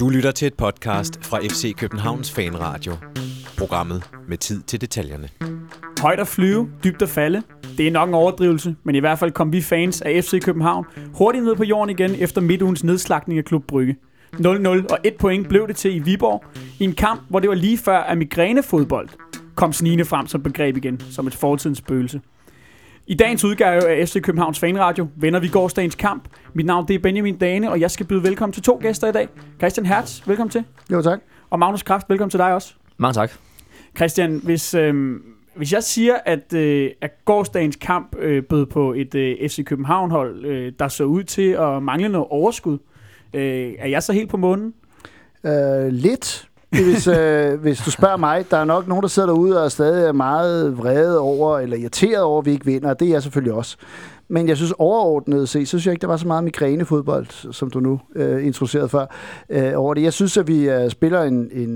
Du lytter til et podcast fra FC Københavns Fanradio. Programmet med tid til detaljerne. Højt at flyve, dybt at falde. Det er nok en overdrivelse, men i hvert fald kom vi fans af FC København hurtigt ned på jorden igen efter midtugens nedslagning af Klub Brygge. 0-0 og et point blev det til i Viborg, i en kamp, hvor det var lige før, at migrænefodbold kom snigende frem som begreb igen, som et fortidens spøgelse. I dagens udgave af FC Københavns Fanradio vender vi gårdsdagens kamp. Mit navn det er Benjamin Dane, og jeg skal byde velkommen til to gæster i dag. Christian Hertz, velkommen til. Jo, tak. Og Magnus Kraft, velkommen til dig også. Mange tak. Christian, hvis, øh, hvis jeg siger, at, øh, at gårdsdagens kamp øh, bød på et øh, FC København-hold, øh, der så ud til at mangle noget overskud, øh, er jeg så helt på månen? Øh, lidt. Hvis, øh, hvis du spørger mig, der er nok nogen, der sidder derude og er stadig meget vrede over, eller irriteret over, at vi ikke vinder, og det er jeg selvfølgelig også. Men jeg synes overordnet set, så synes jeg ikke, der var så meget migrænefodbold, som du nu øh, introducerede før, øh, over det. Jeg synes, at vi øh, spiller en, en,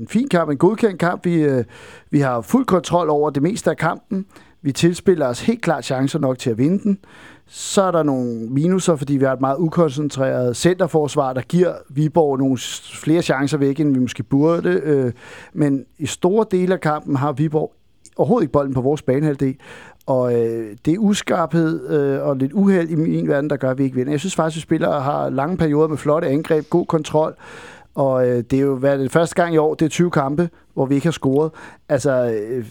en fin kamp, en godkendt kamp. Vi, øh, vi har fuld kontrol over det meste af kampen. Vi tilspiller os helt klart chancer nok til at vinde den. Så er der nogle minuser, fordi vi har et meget ukoncentreret centerforsvar, der giver Viborg nogle flere chancer væk, end vi måske burde. Øh, men i store dele af kampen har Viborg overhovedet ikke bolden på vores banehalvdel. Og øh, det er uskarphed øh, og lidt uheld i min verden, der gør, at vi ikke vinder. Jeg synes faktisk, at vi spiller har lange perioder med flotte angreb, god kontrol. Og øh, det er jo været det første gang i år, det er 20 kampe, hvor vi ikke har scoret. Altså, øh,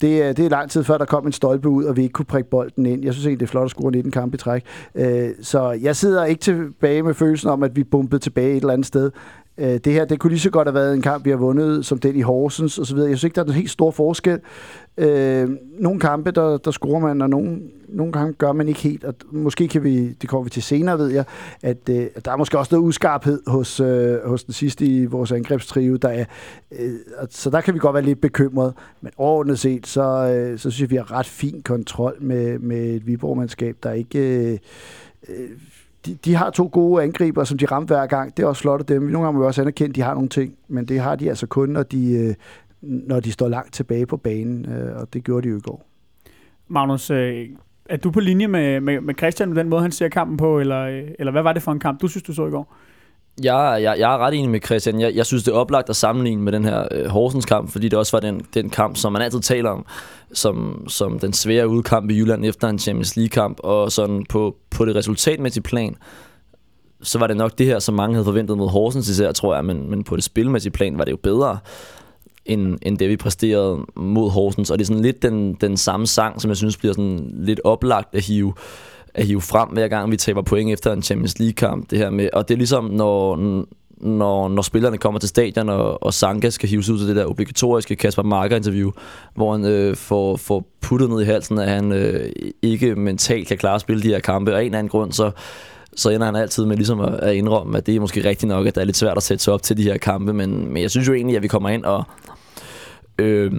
det det er lang tid før, der kom en stolpe ud, og vi ikke kunne prikke bolden ind. Jeg synes egentlig, det er flot at score 19 kampe i træk. Øh, så jeg sidder ikke tilbage med følelsen om, at vi bumpede tilbage et eller andet sted. Øh, det her, det kunne lige så godt have været en kamp, vi har vundet, som den i Horsens osv. Jeg synes ikke, der er en helt stor forskel. Øh, nogle kampe, der, der scorer man, og nogle, nogle gange gør man ikke helt. Og måske kan vi, det kommer vi til senere, ved jeg, at øh, der er måske også noget uskarphed hos, øh, hos den sidste i vores angrebstrio. Der er, øh, så der kan vi godt være lidt bekymret. Men overordnet set, så, øh, så synes jeg, vi har ret fin kontrol med, med et Viborg-mandskab, der ikke... Øh, øh, de, de har to gode angriber, som de ramte hver gang. Det er også flot af dem. Nogle gange må vi også anerkende, at de har nogle ting, men det har de altså kun, når de, øh, når de står langt tilbage på banen, øh, og det gjorde de jo i går. Magnus, øh, er du på linje med, med, med Christian med den måde, han ser kampen på, eller, eller hvad var det for en kamp, du synes, du så i går? Jeg, jeg, jeg er ret enig med Christian. Jeg, jeg synes, det er oplagt at sammenligne med den her øh, Horsens kamp, fordi det også var den, den kamp, som man altid taler om, som, som den svære udkamp i Jylland efter en Champions League-kamp, og sådan på, på det resultatmæssige plan, så var det nok det her, som mange havde forventet mod Horsens især, tror jeg, men, men på det spilmæssige plan var det jo bedre end, end det, vi præsterede mod Horsens. Og det er sådan lidt den, den samme sang, som jeg synes bliver sådan lidt oplagt at hive, at hive frem, hver gang vi taber point efter en Champions League-kamp. Det her med, og det er ligesom, når, når, når spillerne kommer til stadion, og, og Sanka skal hives ud til det der obligatoriske Kasper Marker-interview, hvor han øh, får, får puttet ned i halsen, at han øh, ikke mentalt kan klare at spille de her kampe. Og en eller anden grund, så så ender han altid med ligesom at, at indrømme, at det er måske rigtigt nok, at det er lidt svært at sætte sig op til de her kampe, men, men jeg synes jo egentlig, at vi kommer ind og Øh,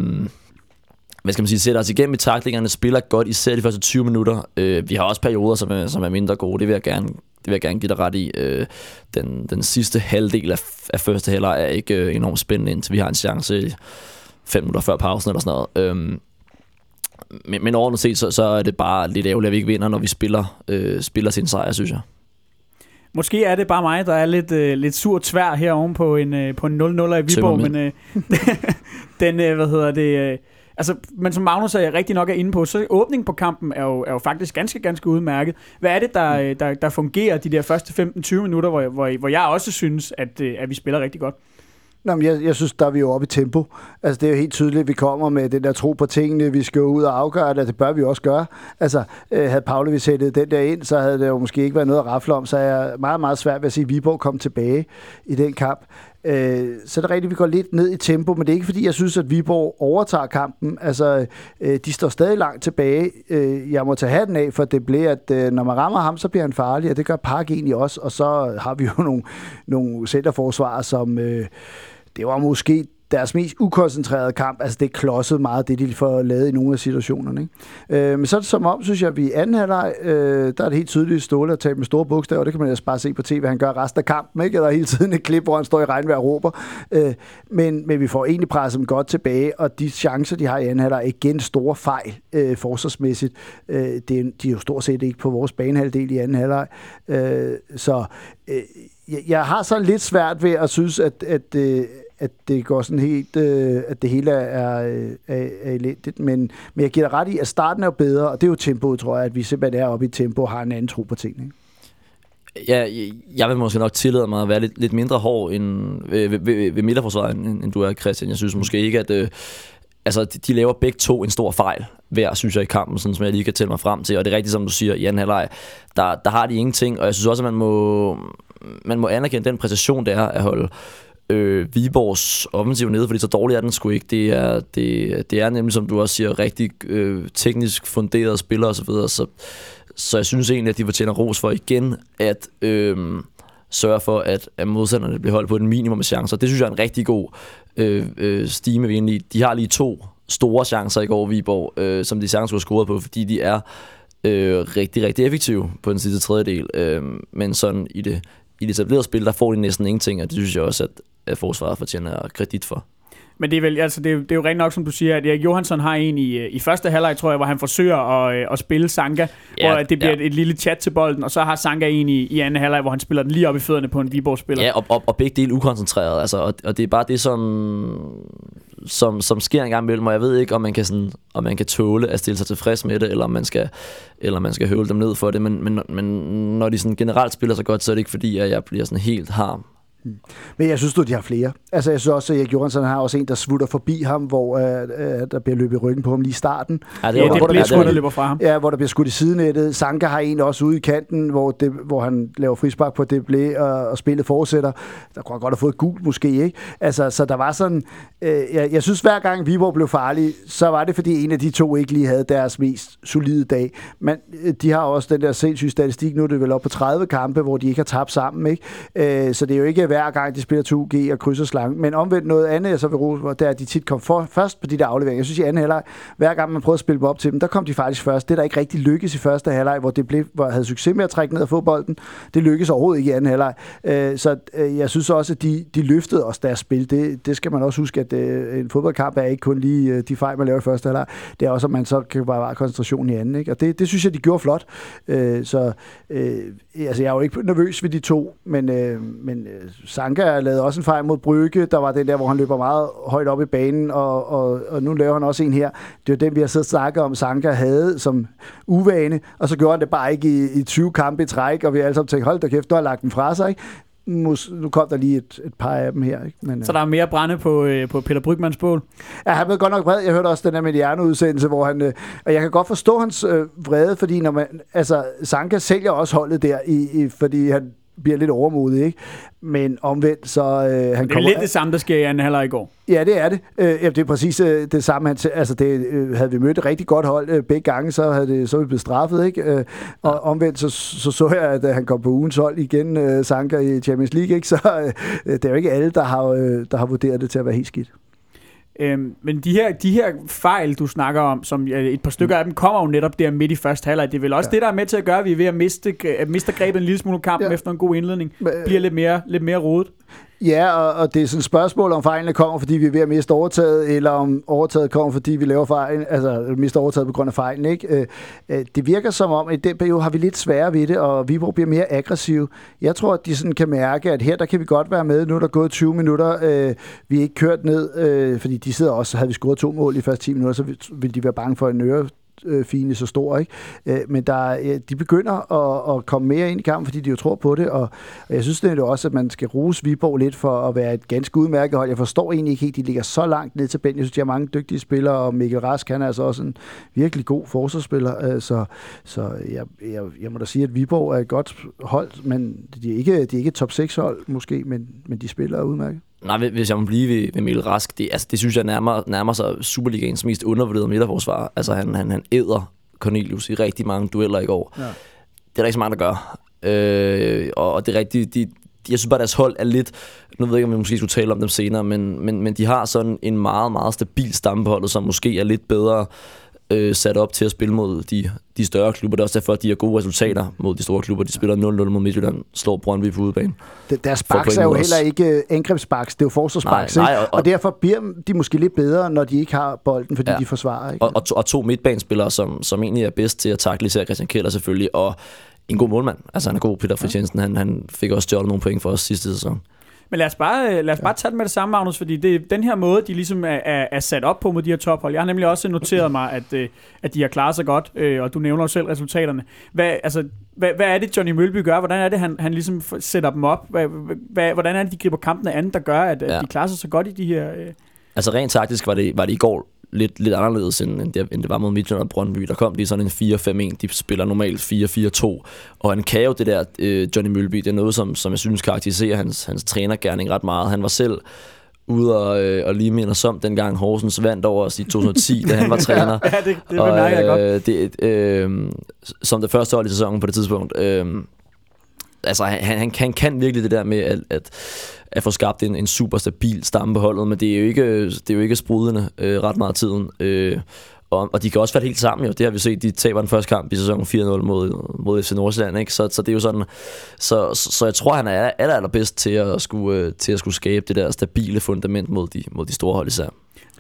hvad skal man sige, sætter os igennem i taklingerne, spiller godt, især de første 20 minutter. Øh, vi har også perioder, som er, som er mindre gode, det vil jeg gerne, det vil jeg gerne give dig ret i. Øh, den, den sidste halvdel af, af første halvleg er ikke øh, enormt spændende, indtil vi har en chance fem minutter før pausen eller sådan noget. Øh, men, men overordnet set, så, så er det bare lidt ærgerligt, at vi ikke vinder, når vi spiller, øh, spiller sin sejr, synes jeg. Måske er det bare mig, der er lidt, øh, lidt sur tvær herovre på en, øh, på en 0-0 i Viborg, men øh, den, øh, hvad hedder det, øh, altså, men som Magnus er rigtig nok er inde på, så åbningen på kampen er jo, er jo faktisk ganske, ganske udmærket. Hvad er det, der, øh, der, der fungerer de der første 15-20 minutter, hvor, hvor, hvor jeg også synes, at, øh, at vi spiller rigtig godt? Nå, men jeg, jeg synes, der er vi jo oppe i tempo. Altså, det er jo helt tydeligt, at vi kommer med den der tro på tingene. Vi skal ud og afgøre det, det bør vi også gøre. Altså, øh, havde vi sættet den der ind, så havde det jo måske ikke været noget at rafle om. Så er jeg meget, meget svært ved at sige, at Viborg kom tilbage i den kamp. Øh, så er det rigtigt, at vi går lidt ned i tempo, men det er ikke fordi, jeg synes, at Viborg overtager kampen. Altså, øh, de står stadig langt tilbage. Øh, jeg må tage hatten af, for det bliver, at øh, når man rammer ham, så bliver han farlig, og det gør Park egentlig også. Og så har vi jo nogle, nogle centerforsvarer, som... Øh, det var måske deres mest ukoncentrerede kamp. Altså, det klodsede meget det, de får lavet i nogle af situationerne. Ikke? Øh, men så er det som om, synes jeg, at vi i anden halvleg, øh, der er det helt tydeligt Ståle at tage med store bogstaver. Det kan man altså bare se på tv, han gør resten af kampen. Ikke? Der er hele tiden et klip, hvor han står i regnvejr og råber. Øh, men, men vi får egentlig presset dem godt tilbage, og de chancer, de har i anden halvleg, igen store fejl øh, forsvarsmæssigt. Øh, det er, de er jo stort set ikke på vores banehalvdel i anden halvleg. Øh, så øh, jeg, jeg har så lidt svært ved at synes, at, at, øh, at det går sådan helt, øh, at det hele er, øh, er, er elendigt. Men, men jeg giver dig ret i, at starten er jo bedre, og det er jo tempoet, tror jeg, at vi simpelthen er oppe i tempo og har en anden tro på tingene. Ikke? Ja, jeg vil måske nok tillade mig at være lidt, lidt mindre hård end, ved, ved, ved, ved midterforsvaret, end, end du er, Christian. Jeg synes måske ikke, at... Øh, altså, de, de laver begge to en stor fejl hver, synes jeg, i kampen, sådan som jeg lige kan tælle mig frem til. Og det er rigtigt, som du siger, i anden halvleg, der, der har de ingenting. Og jeg synes også, at man må, man må anerkende den præcision, det er at holde øh, Viborgs offensiv nede, fordi så dårlig er den sgu ikke. Det er, det, det er nemlig, som du også siger, rigtig øh, teknisk funderet spillere osv., så, så, så jeg synes egentlig, at de fortjener ros for igen at øh, sørge for, at, at modstanderne bliver holdt på et minimum af chancer. Det synes jeg er en rigtig god øh, øh, stime, vi egentlig. De har lige to store chancer i går, Viborg, øh, som de sagtens skulle have scoret på, fordi de er øh, rigtig, rigtig effektive på den sidste tredjedel. Øh, men sådan i det, i det etablerede spil, der får de næsten ingenting, og det synes jeg også, at, at forsvaret fortjener kredit for. Men det er, vel, altså det, er, det er jo rent nok, som du siger, at Erik Johansson har en i, øh, i første halvleg, tror jeg, hvor han forsøger at, øh, at spille Sanka, ja, hvor det bliver ja. et, et lille chat til bolden, og så har Sanka en i, i anden halvleg, hvor han spiller den lige op i fødderne på en Viborg-spiller. Ja, og, og, og begge dele ukoncentreret, altså, og, og det er bare det, som, som, som sker en gang imellem, og jeg ved ikke, om man kan, sådan, om man kan tåle at stille sig tilfreds med det, eller om man skal, eller man skal høvle dem ned for det, men, men, men når de sådan generelt spiller så godt, så er det ikke fordi, at jeg bliver sådan helt harm Mm. Men jeg synes du, de har flere. Altså, jeg synes også, at Erik Johansson har også en, der svutter forbi ham, hvor uh, uh, der bliver løbet i ryggen på ham lige i starten. Ja, det er, ja, det bliver skudt, der løber fra ham. Ja, hvor der bliver skudt i sidenettet. Sanka har en også ude i kanten, hvor, det, hvor han laver frispark på det blev, og, og spillet fortsætter. Der kunne godt have fået gult måske, ikke? Altså, så der var sådan... Uh, jeg, jeg synes, hver gang Viborg blev farlig, så var det, fordi en af de to ikke lige havde deres mest solide dag. Men uh, de har også den der sindssyge statistik. Nu er det vel op på 30 kampe, hvor de ikke har tabt sammen, ikke? Uh, så det er jo ikke hver gang, de spiller 2G og krydser slangen. Men omvendt noget andet, jeg så vil rose, det er, at de tit kom for, først på de der afleveringer. Jeg synes i anden halvleg, hver gang man prøvede at spille dem op til dem, der kom de faktisk først. Det der ikke rigtig lykkedes i første halvleg, hvor det blev, hvor havde succes med at trække ned og få bolden, det lykkedes overhovedet ikke i anden halvleg. Øh, så øh, jeg synes også, at de, de løftede også deres spil. Det, det skal man også huske, at øh, en fodboldkamp er ikke kun lige øh, de fejl, man laver i første halvleg. Det er også, at man så kan bare koncentration i anden. Ikke? Og det, det synes jeg, de gjorde flot. Øh, så øh, altså, jeg er jo ikke nervøs ved de to, men, men Sanka lavede også en fejl mod Brygge. Der var den der, hvor han løber meget højt op i banen, og, og, og nu laver han også en her. Det er den, vi har siddet og snakket om, Sanka havde som uvane, og så gjorde han det bare ikke i, i 20 kampe i træk, og vi har alle sammen tænkt, hold da kæft, du har lagt den fra sig. Ikke? nu kom der lige et, et par af dem her. Ikke? Men, så der er mere brænde på, øh, på Peter Brygmans bål? Ja, han blev godt nok vred. Jeg hørte også den der Mediano-udsendelse, hvor han... Øh, og jeg kan godt forstå hans øh, vrede, fordi når man, altså, Sanka sælger også holdet der, i, i, fordi han bliver lidt overmodig, ikke? Men omvendt, så... Øh, han det er kommer, lidt det samme, der sker i anden halvleg i går. Ja, det er det. Øh, ja, det er præcis øh, det samme. Han, altså, det, øh, havde vi mødt et rigtig godt hold øh, begge gange, så havde det, så vi blevet straffet, ikke? Øh, og omvendt, så, så så jeg, at han kom på ugens hold igen, øh, Sanka i Champions League, ikke? Så øh, det er jo ikke alle, der har, øh, der har vurderet det til at være helt skidt. Øhm, men de her, de her fejl, du snakker om, som et par stykker mm. af dem kommer jo netop der midt i første halvleg. Det er vel også ja. det, der er med til at gøre, at vi er ved at miste, at miste grebet en lille smule kampen ja. efter en god indledning. Bliver lidt mere, lidt mere rodet. Ja, og, og det er sådan et spørgsmål, om fejlene kommer, fordi vi er ved at miste overtaget, eller om overtaget kommer, fordi vi laver fejl, altså mister overtaget på grund af fejlen. Ikke? Øh, øh det virker som om, at i den periode har vi lidt sværere ved det, og vi bliver mere aggressive. Jeg tror, at de sådan kan mærke, at her der kan vi godt være med. Nu er der gået 20 minutter. Øh, vi er ikke kørt ned, øh, fordi de sidder også, havde vi scoret to mål i første 10 minutter, så ville de være bange for en øre Øh, fine så stor. Ikke? Øh, men der, øh, de begynder at, at komme mere ind i kampen, fordi de jo tror på det, og, og jeg synes det er også, at man skal rose Viborg lidt for at være et ganske udmærket hold. Jeg forstår egentlig ikke helt, de ligger så langt ned til bænden. Jeg synes, de har mange dygtige spillere, og Mikkel Rask, han er altså også en virkelig god forsvarsspiller, øh, så, så jeg, jeg, jeg må da sige, at Viborg er et godt hold, men de er ikke, de er ikke et top 6 hold måske, men, men de spiller udmærket. Nej, hvis jeg må blive ved, ved Mikkel Rask, det, altså, det synes jeg nærmer, nærmer sig Superligaens mest undervurderede midterforsvar. Altså han, han, han æder Cornelius i rigtig mange dueller i går. Ja. Det er der ikke så mange, der gør. Øh, og, og det er rigtigt, de, jeg synes bare, deres hold er lidt... Nu ved jeg ikke, om vi måske skulle tale om dem senere, men, men, men de har sådan en meget, meget stabil stamme som måske er lidt bedre øh, sat op til at spille mod de, de større klubber. Det er også derfor, at de har gode resultater mod de store klubber. De spiller 0-0 mod Midtjylland, slår Brøndby på udebane. Deres baks er jo heller ikke øh, angrebsbaks, det er jo forsvarsbaks. Nej, nej, og, og, og derfor bliver de måske lidt bedre, når de ikke har bolden, fordi ja, de forsvarer. Ikke? Og, og, to, og to midtbanespillere, som, som egentlig er bedst til at takle især Christian Keller selvfølgelig, og en god målmand. Altså han er god, Peter Fritjensen. Han, han fik også stjålet nogle point for os sidste sæson. Men lad os bare, øh, lad os bare tage det med det samme, Magnus, fordi det er den her måde, de ligesom er, er, er sat op på mod de her tophold. Jeg har nemlig også noteret mig, at, øh, at de har klaret sig godt, øh, og du nævner jo selv resultaterne. Hvad, altså, hvad, hvad er det, Johnny Mølby gør? Hvordan er det, han, han ligesom sætter dem op? Hvad, hvad, hvordan er det, de griber kampene an, der gør, at, at Ja. de klarer sig så godt i de her... Øh... Altså rent taktisk var det, var det i går lidt, lidt anderledes, end, end, det, end det var mod Midtjylland og Brøndby. Der kom de sådan en 4-5-1. De spiller normalt 4-4-2. Og han kan jo det der, øh, Johnny Mølby, det er noget, som, som jeg synes karakteriserer hans, hans trænergærning ret meget. Han var selv ude og, øh, og lige minder som dengang Horsens vandt over os i 2010, da han var træner. Ja, det, det bemærker jeg godt. øh, det, øh, som det første hold i sæsonen på det tidspunkt. Øh, altså, han, han, han kan virkelig det der med at, at, at få skabt en, en super stabil stamme på holdet, men det er jo ikke, det er jo ikke sprudende øh, ret meget af tiden. Øh, og, og de kan også falde helt sammen jo. Det har vi set, de taber den første kamp i sæsonen 4-0 mod, mod FC Nordsjælland, ikke? Så, så det er jo sådan, så, så, jeg tror, han er aller, allerbedst til at, skulle, øh, til at skulle skabe det der stabile fundament mod de, mod de store hold især.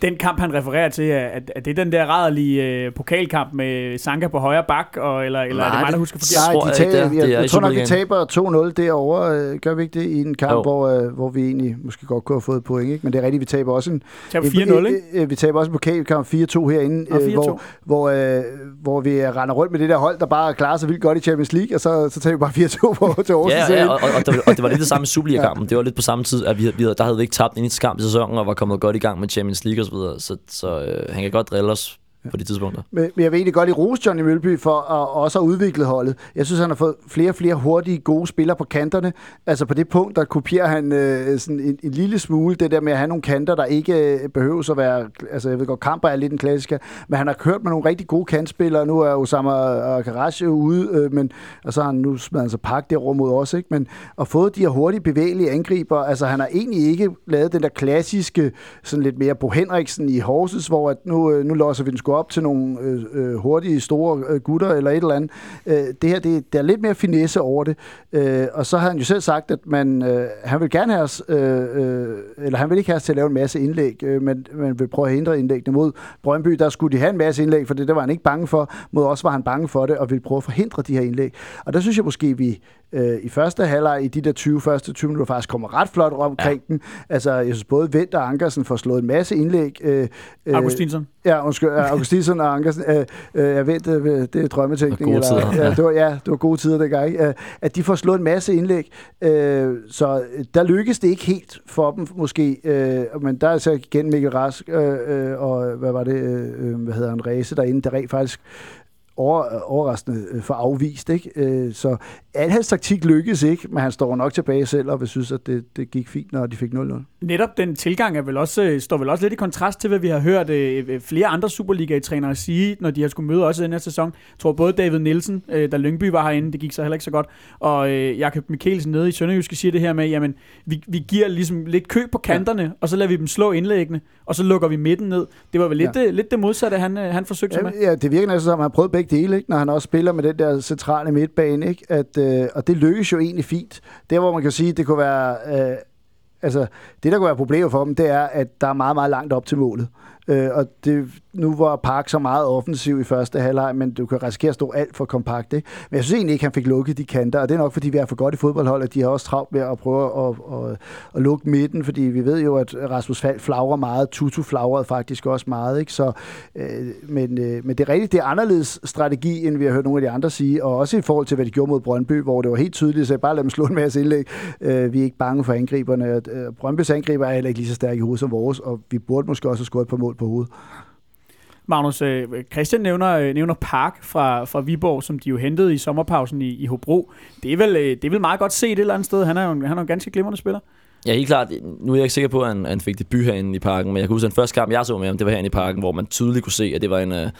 Den kamp, han refererer til, er, at, at det er den der rædderlige øh, pokalkamp med Sanka på højre bak, og, eller, eller er det Nej, mig, der husker forkert? Nej, tror de jeg tager, ikke, jeg, det er. jeg, Det er i jeg tror nok, vi taber 2-0 derovre. øh, Gør vi ikke det i en kamp, Jo. hvor, øh, hvor vi egentlig måske godt kunne have fået point, ikke? Men det er rigtigt, vi taber også en, Taber øh, 4-0, ikke? øh, øh, Vi taber også en pokalkamp 4-2 herinde, øh, 4-2. hvor, hvor, øh, hvor vi render rundt med det der hold, der bare klarer sig vildt godt i Champions League, og så, så tager vi bare 4-2 på til Aarhus. Ja, ja og, og, og, det, og det var lidt det samme i Superliga-kampen. Det var lidt på samme tid, at vi, havde- vi der havde vi ikke tabt en eneste kamp i sæsonen, og var kommet godt i gang med Champions League osv. Så, så, så øh, han kan godt drille os på de tidspunkter. Men men jeg vil egentlig godt i rose Johnny Mølby for at også at udvikle holdet. Jeg synes, han har fået flere og flere hurtige, gode spillere på kanterne. Altså på det punkt, der kopierer han øh, sådan en, en lille smule det der med at have nogle kanter, der ikke øh, behøves at være... Altså jeg ved godt, Kamper er lidt en klassiker, men han har kørt med nogle rigtig gode kantspillere. Nu er Osama Akarashi ude, øh, men, og så har han nu smidt altså pak derovre mod os, ikke? Men at få de her hurtige, bevægelige angriber, altså han har egentlig ikke lavet den der klassiske, sådan lidt mere Bo Henriksen i Horsens, hvor at nu, øh, nu låser vi den gå op til nogle øh, øh, hurtige, store øh, gutter eller et eller andet. Øh, det her, det, der er lidt mere finesse over det. Øh, og så har han jo selv sagt, at man, øh, han vil gerne have os, øh, øh, eller han vil ikke have os til at lave en masse indlæg, øh, men man vil prøve at hindre indlæggene mod Brøndby. Der skulle de have en masse indlæg, for det der var han ikke bange for. Mod os var han bange for det, og ville prøve at forhindre de her indlæg. Og der synes jeg måske, vi øh, i første halvleg i de der 20 første 20 minutter faktisk kommer ret flot omkring ja. den. Altså, jeg synes både Vendt og Ankersen får slået en masse indlæg. Øh, øh, Augustinsson. Ja, undskyld, Augustinsson og Ankersen. Øh, øh, jeg ved, det, er drømmetænkning. Det var gode eller, tider, ja, det var, ja, det var gode tider dengang. ikke? Øh, at de får slået en masse indlæg. Øh, så øh, der lykkes det ikke helt for dem, måske. Øh, men der er så igen Mikkel Rask øh, øh, og hvad var det, øh, øh, hvad hedder han, Ræse derinde, der rent faktisk over, overraskende øh, for afvist. Ikke? Øh, så al hans taktik lykkes ikke, men han står nok tilbage selv og vil synes, at det, det gik fint, når de fik 0-0. Netop den tilgang er vel også, øh, står vel også lidt i kontrast til, hvad vi har hørt øh, flere andre Superliga-trænere sige, når de har skulle møde også i den her sæson. Jeg tror både David Nielsen, øh, da Lyngby var herinde, det gik så heller ikke så godt, og øh, Jakob Mikkelsen nede i Sønderjyske siger det her med, jamen, vi, vi giver ligesom lidt kø på kanterne, ja. og så lader vi dem slå indlæggene, og så lukker vi midten ned. Det var vel lidt, Ja. ja. det, lidt det modsatte, han, han forsøgte sig med. Ja, ja, det virker næsten som, at han prøvet begge dele, ikke? når han også spiller med den der centrale midtbane. Ikke? At, øh, og det lykkes jo egentlig fint. Der, hvor man kan sige, at det kunne være... Øh, altså, det, der kunne være problemet for dem, det er, at der er meget, meget langt op til målet. Øh, og det, nu var Park så meget offensiv i første halvleg, men du kan risikere at stå alt for kompakt. Ikke? Men jeg synes egentlig ikke, han fik lukket de kanter, og det er nok, fordi vi er for godt i fodboldhold, at de har også travlt med at prøve at, at, at lukke midten, fordi vi ved jo, at Rasmus Fald flagrer meget, Tutu flagrede faktisk også meget. Ikke? Så, øh, men, øh, men det er rigtigt, det er anderledes strategi, end vi har hørt nogle af de andre sige, og også i forhold til, hvad de gjorde mod Brøndby, hvor det var helt tydeligt, så bare lad dem slå en masse indlæg. Øh, vi er ikke bange for angriberne. Øh, Brøndbys angriber er heller ikke lige så stærke i hovedet som vores, og vi burde måske også have scoret på mål på hovedet. Magnus, øh, Christian nævner, øh, nævner Park fra, fra Viborg, som de jo hentede i sommerpausen i, i Hobro. Det er, vel, øh, det er vel meget godt set et eller andet sted. Han er jo en, han er en ganske glimrende spiller. Ja, helt klart. Nu er jeg ikke sikker på, at han, han fik debut herinde i parken, men jeg kan huske, at den første kamp, jeg så med ham, det var herinde i parken, hvor man tydeligt kunne se, at det var en, at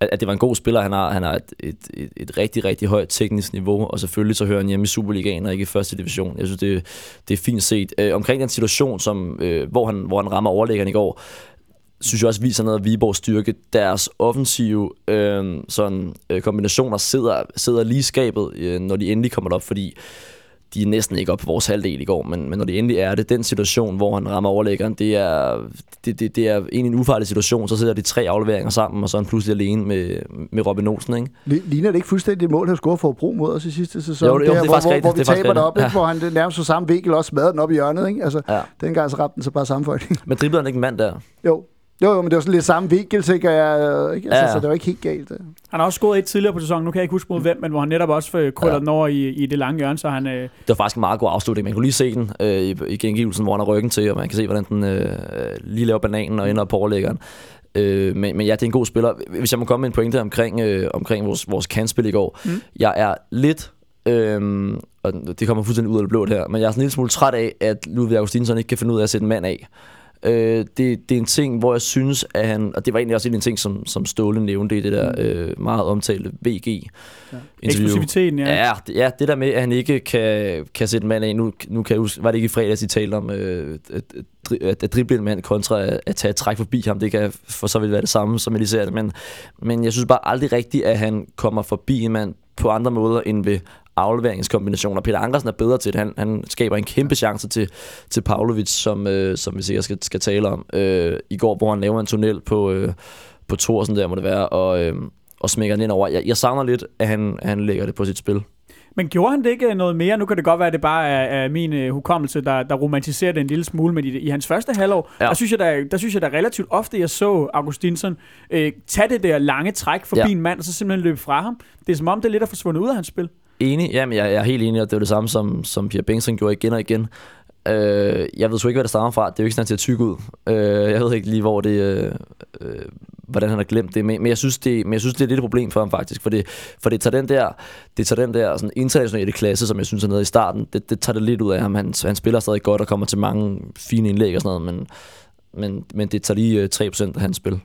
at det var en god spiller. Han har, han har et, et, et, et rigtig, rigtig højt teknisk niveau, og selvfølgelig så hører han hjemme i Superligaen og ikke i første division. Jeg synes, det, det er fint set. Øh, omkring den situation, som, øh, hvor, han, hvor han rammer overlæggeren i går, synes jeg også viser noget af Viborgs styrke. Deres offensive øh, sådan, øh, kombinationer sidder, sidder lige skabet, øh, når de endelig kommer op, fordi de er næsten ikke op på vores halvdel i går, men, men når det endelig er det, den situation, hvor han rammer overlæggeren, det er, det, det, det er egentlig en ufarlig situation, så sidder de tre afleveringer sammen, og så er han pludselig alene med, med Robin Olsen, ikke? Ligner det ikke fuldstændig mål, han scorede for Bro mod os i sidste sæson? Jo, jo, det er hvor, hvor, rigtigt, hvor vi det er taber det op, ikke? hvor han det nærmest så samme vinkel også smadrede den op i hjørnet. Ikke? Altså, Ja. dengang så ramte den så bare sammenføjning. Men driblede han ikke en mand der? jo. Jo, jo, men det var sådan lidt samme vinkel, tænker jeg. øh, Ikke? Altså, Ja. Så det var ikke helt galt. øh. Han har også scoret et tidligere på sæsonen, nu kan jeg ikke huske mod hvem, men hvor han netop også øh, krøller Ja. den over i, i det lange hjørne, så han... Øh, Det var faktisk en meget god afslutning. Man kunne lige se den øh, i, i gengivelsen, hvor han har ryggen til, og man kan se, hvordan den øh, lige laver bananen og ender på overlæggeren. Øh, men, men ja, det er en god spiller. Hvis jeg må komme med en pointe omkring, øh, omkring vores, vores kantspil i går. Mm. Jeg er lidt, øh, og det kommer fuldstændig ud af det blå her, men jeg er sådan en lille smule træt af, at Ludvig Augustinsson ikke kan finde ud af at sætte en mand af. Øh, det, det er en ting, hvor jeg synes, at han, og det var egentlig også en ting, som, som Ståle nævnte i det der øh, meget omtalte VG interview. eksplosiviteten, ja. Ja, det, ja, det der med, at han ikke kan, kan sætte en mand af. Nu, nu kan jeg huske, var det ikke i fredags, I talte om, øh, at, at, at, drible en mand kontra at, at tage et træk forbi ham. Det kan for så vidt være det samme, som jeg lige ser det. Men, men jeg synes bare aldrig rigtigt, at han kommer forbi en mand på andre måder end ved afleveringskombinationer. Peter Ankersen er bedre til det. Han, han skaber en kæmpe chance til, til Pavlovic, som, øh, som vi sikkert skal, skal tale om øh, i går, hvor han laver en tunnel på, øh, på Thorsen, der må det være, og, øh, og smækker den ind over. Jeg, jeg savner lidt, at han, han lægger det på sit spil. Men gjorde han det ikke noget mere? Nu kan det godt være, at det bare er, er min øh, hukommelse, der, der romantiserer det en lille smule, men i, i hans første halvår, Ja. der, synes jeg, der, der synes jeg, der relativt ofte, jeg så Augustinsson øh, tage det der lange træk forbi Ja. en mand, og så simpelthen løbe fra ham. Det er som om, det lidt er forsvundet ud af hans spil. Enig, jamen jeg, jeg er helt enig, og det er det samme, som, som Pierre Bengtsson gjorde igen og igen. Øh, jeg ved sgu ikke, hvad det stammer fra. Det er jo ikke sådan, at til at tykke ud. Øh, jeg ved ikke lige, hvor det, øh, øh, hvordan han har glemt det. Men, men, jeg synes, det, men jeg synes, det er lidt et problem for ham faktisk. For det, for det tager den der, det tager den der sådan internationale klasse, som jeg synes er nede i starten, det, det tager det lidt ud af ham. Han, han spiller stadig godt og kommer til mange fine indlæg og sådan noget, men, men, men det tager lige øh, 3% af hans spil.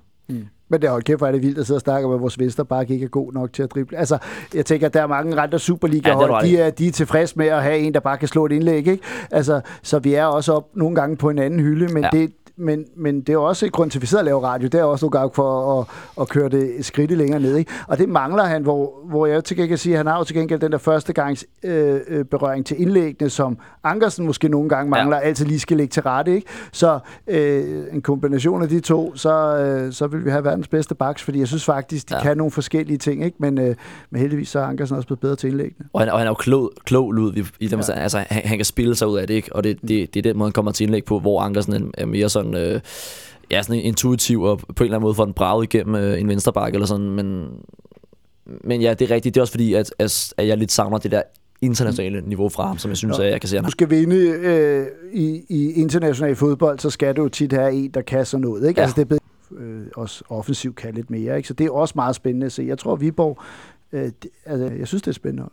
Men det er jo kæft, hvor er det vildt at sidde og snakke om, at vores venstreback ikke er god nok til at drible. Altså, jeg tænker, at der er mange andre Superliga-hold, Ja, de, er, de er tilfredse med at have en, der bare kan slå et indlæg. Ikke? Altså, så vi er også op nogle gange på en anden hylde, men, ja. det, men, men det er også et grund til, at vi sidder og laver radio. Det er også nogle gange for at, at køre det et skridt længere ned. Ikke? Og det mangler han, hvor, hvor jeg til gengæld kan sige, at han har jo til gengæld den der første gangs øh, øh, berøring til indlæggene, som Ankersen måske nogle gange mangler, ja. altid lige skal lægge til rette. Ikke? Så øh, en kombination af de to, så, øh, så vil vi have verdens bedste backs, fordi jeg synes faktisk, de Ja. kan nogle forskellige ting. Ikke? Men, øh, men heldigvis så er Ankersen også blevet bedre til indlæggene. Og han, og han er jo klog, klog Ludvig, i dem, ja. altså, han, han kan spille sig ud af det, ikke? og det, det, det er den måde, han kommer til indlæg på, hvor Ankersen er, er mere sådan, øh, ja, sådan intuitiv, og på en eller anden måde får den braget igennem øh, en venstrebakke eller sådan, men, men ja, det er rigtigt, det er også fordi, at, at, jeg lidt savner det der internationale niveau fra ham, som jeg synes, Ja. at jeg kan se, Du skal vinde øh, i, i international fodbold, så skal du jo tit have en, der kan sådan noget. Ikke? Ja. Altså, det er blevet, øh, også offensivt kan lidt mere. Ikke? Så det er også meget spændende at se. Jeg tror, Viborg, øh, det, altså, jeg synes, det er spændende.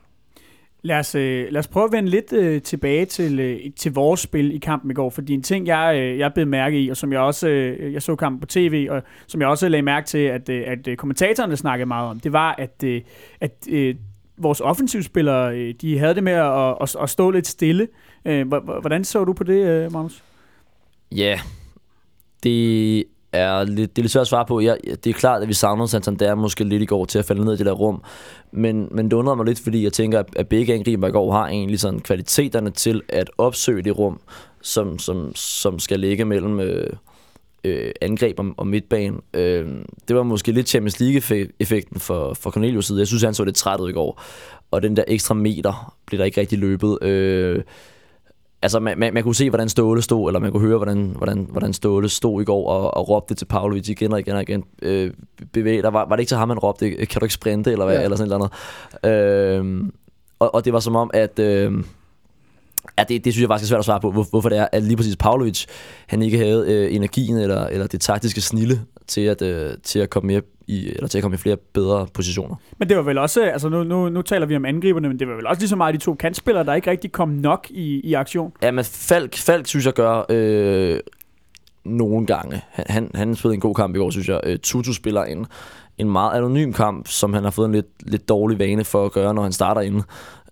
Lad os, øh, lad os prøve at vende lidt øh, tilbage til, øh, til vores spil i kampen i går, fordi en ting, jeg, øh, jeg blev mærke i, og som jeg også, øh, jeg så kampen på tv, og som jeg også lagde mærke til, at, øh, at øh, kommentatorerne snakkede meget om, det var, at, øh, at øh, vores offensivspillere, øh, de havde det med at, at, at stå lidt stille. Øh, hvordan så du på det, øh, Magnus? Ja, det er lidt, det er lidt svært at svare på. Jeg, det er klart, at vi savnede Santander måske lidt i går til at falde ned i det der rum. Men, men det undrede mig lidt, fordi jeg tænker, at- at begge angriber i går har egentlig sådan kvaliteterne til at opsøge det rum, som, som, som skal ligge mellem øh, øh, angreb og, og midtbane. Øh, det var måske lidt Champions League-effekten for, for Cornelius side. Jeg synes, han så lidt træt ud i går. Og den der ekstra meter blev der ikke rigtig løbet. Øh, Altså, man, man, man kunne se, hvordan Ståle stod, eller man kunne høre, hvordan, hvordan, hvordan Ståle stod i går og, og råbte til Pavlovic igen og igen og igen. Øh, bevæg dig. Var, var det ikke til ham, han råbte, kan du ikke sprinte, eller hvad, ja. Eller sådan noget. Øh, og, og det var som om, at... Øh, Ja, det, det synes jeg faktisk er svært at svare på, hvor, hvorfor det er, at lige præcis Pavlovic, han ikke havde øh, energien eller, eller det taktiske snille til at, øh, til at komme mere i, eller til at komme i flere bedre positioner. Men det var vel også, altså nu, nu, nu taler vi om angriberne, men det var vel også lige så meget de to kantspillere, der ikke rigtig kom nok i, i aktion. Ja, men Falk, Falk synes jeg gør øh, nogle gange. Han, han, han spillede en god kamp i går, synes jeg. Øh, Tutu spiller en, en meget anonym kamp, som han har fået en lidt, lidt dårlig vane for at gøre, når han starter inde.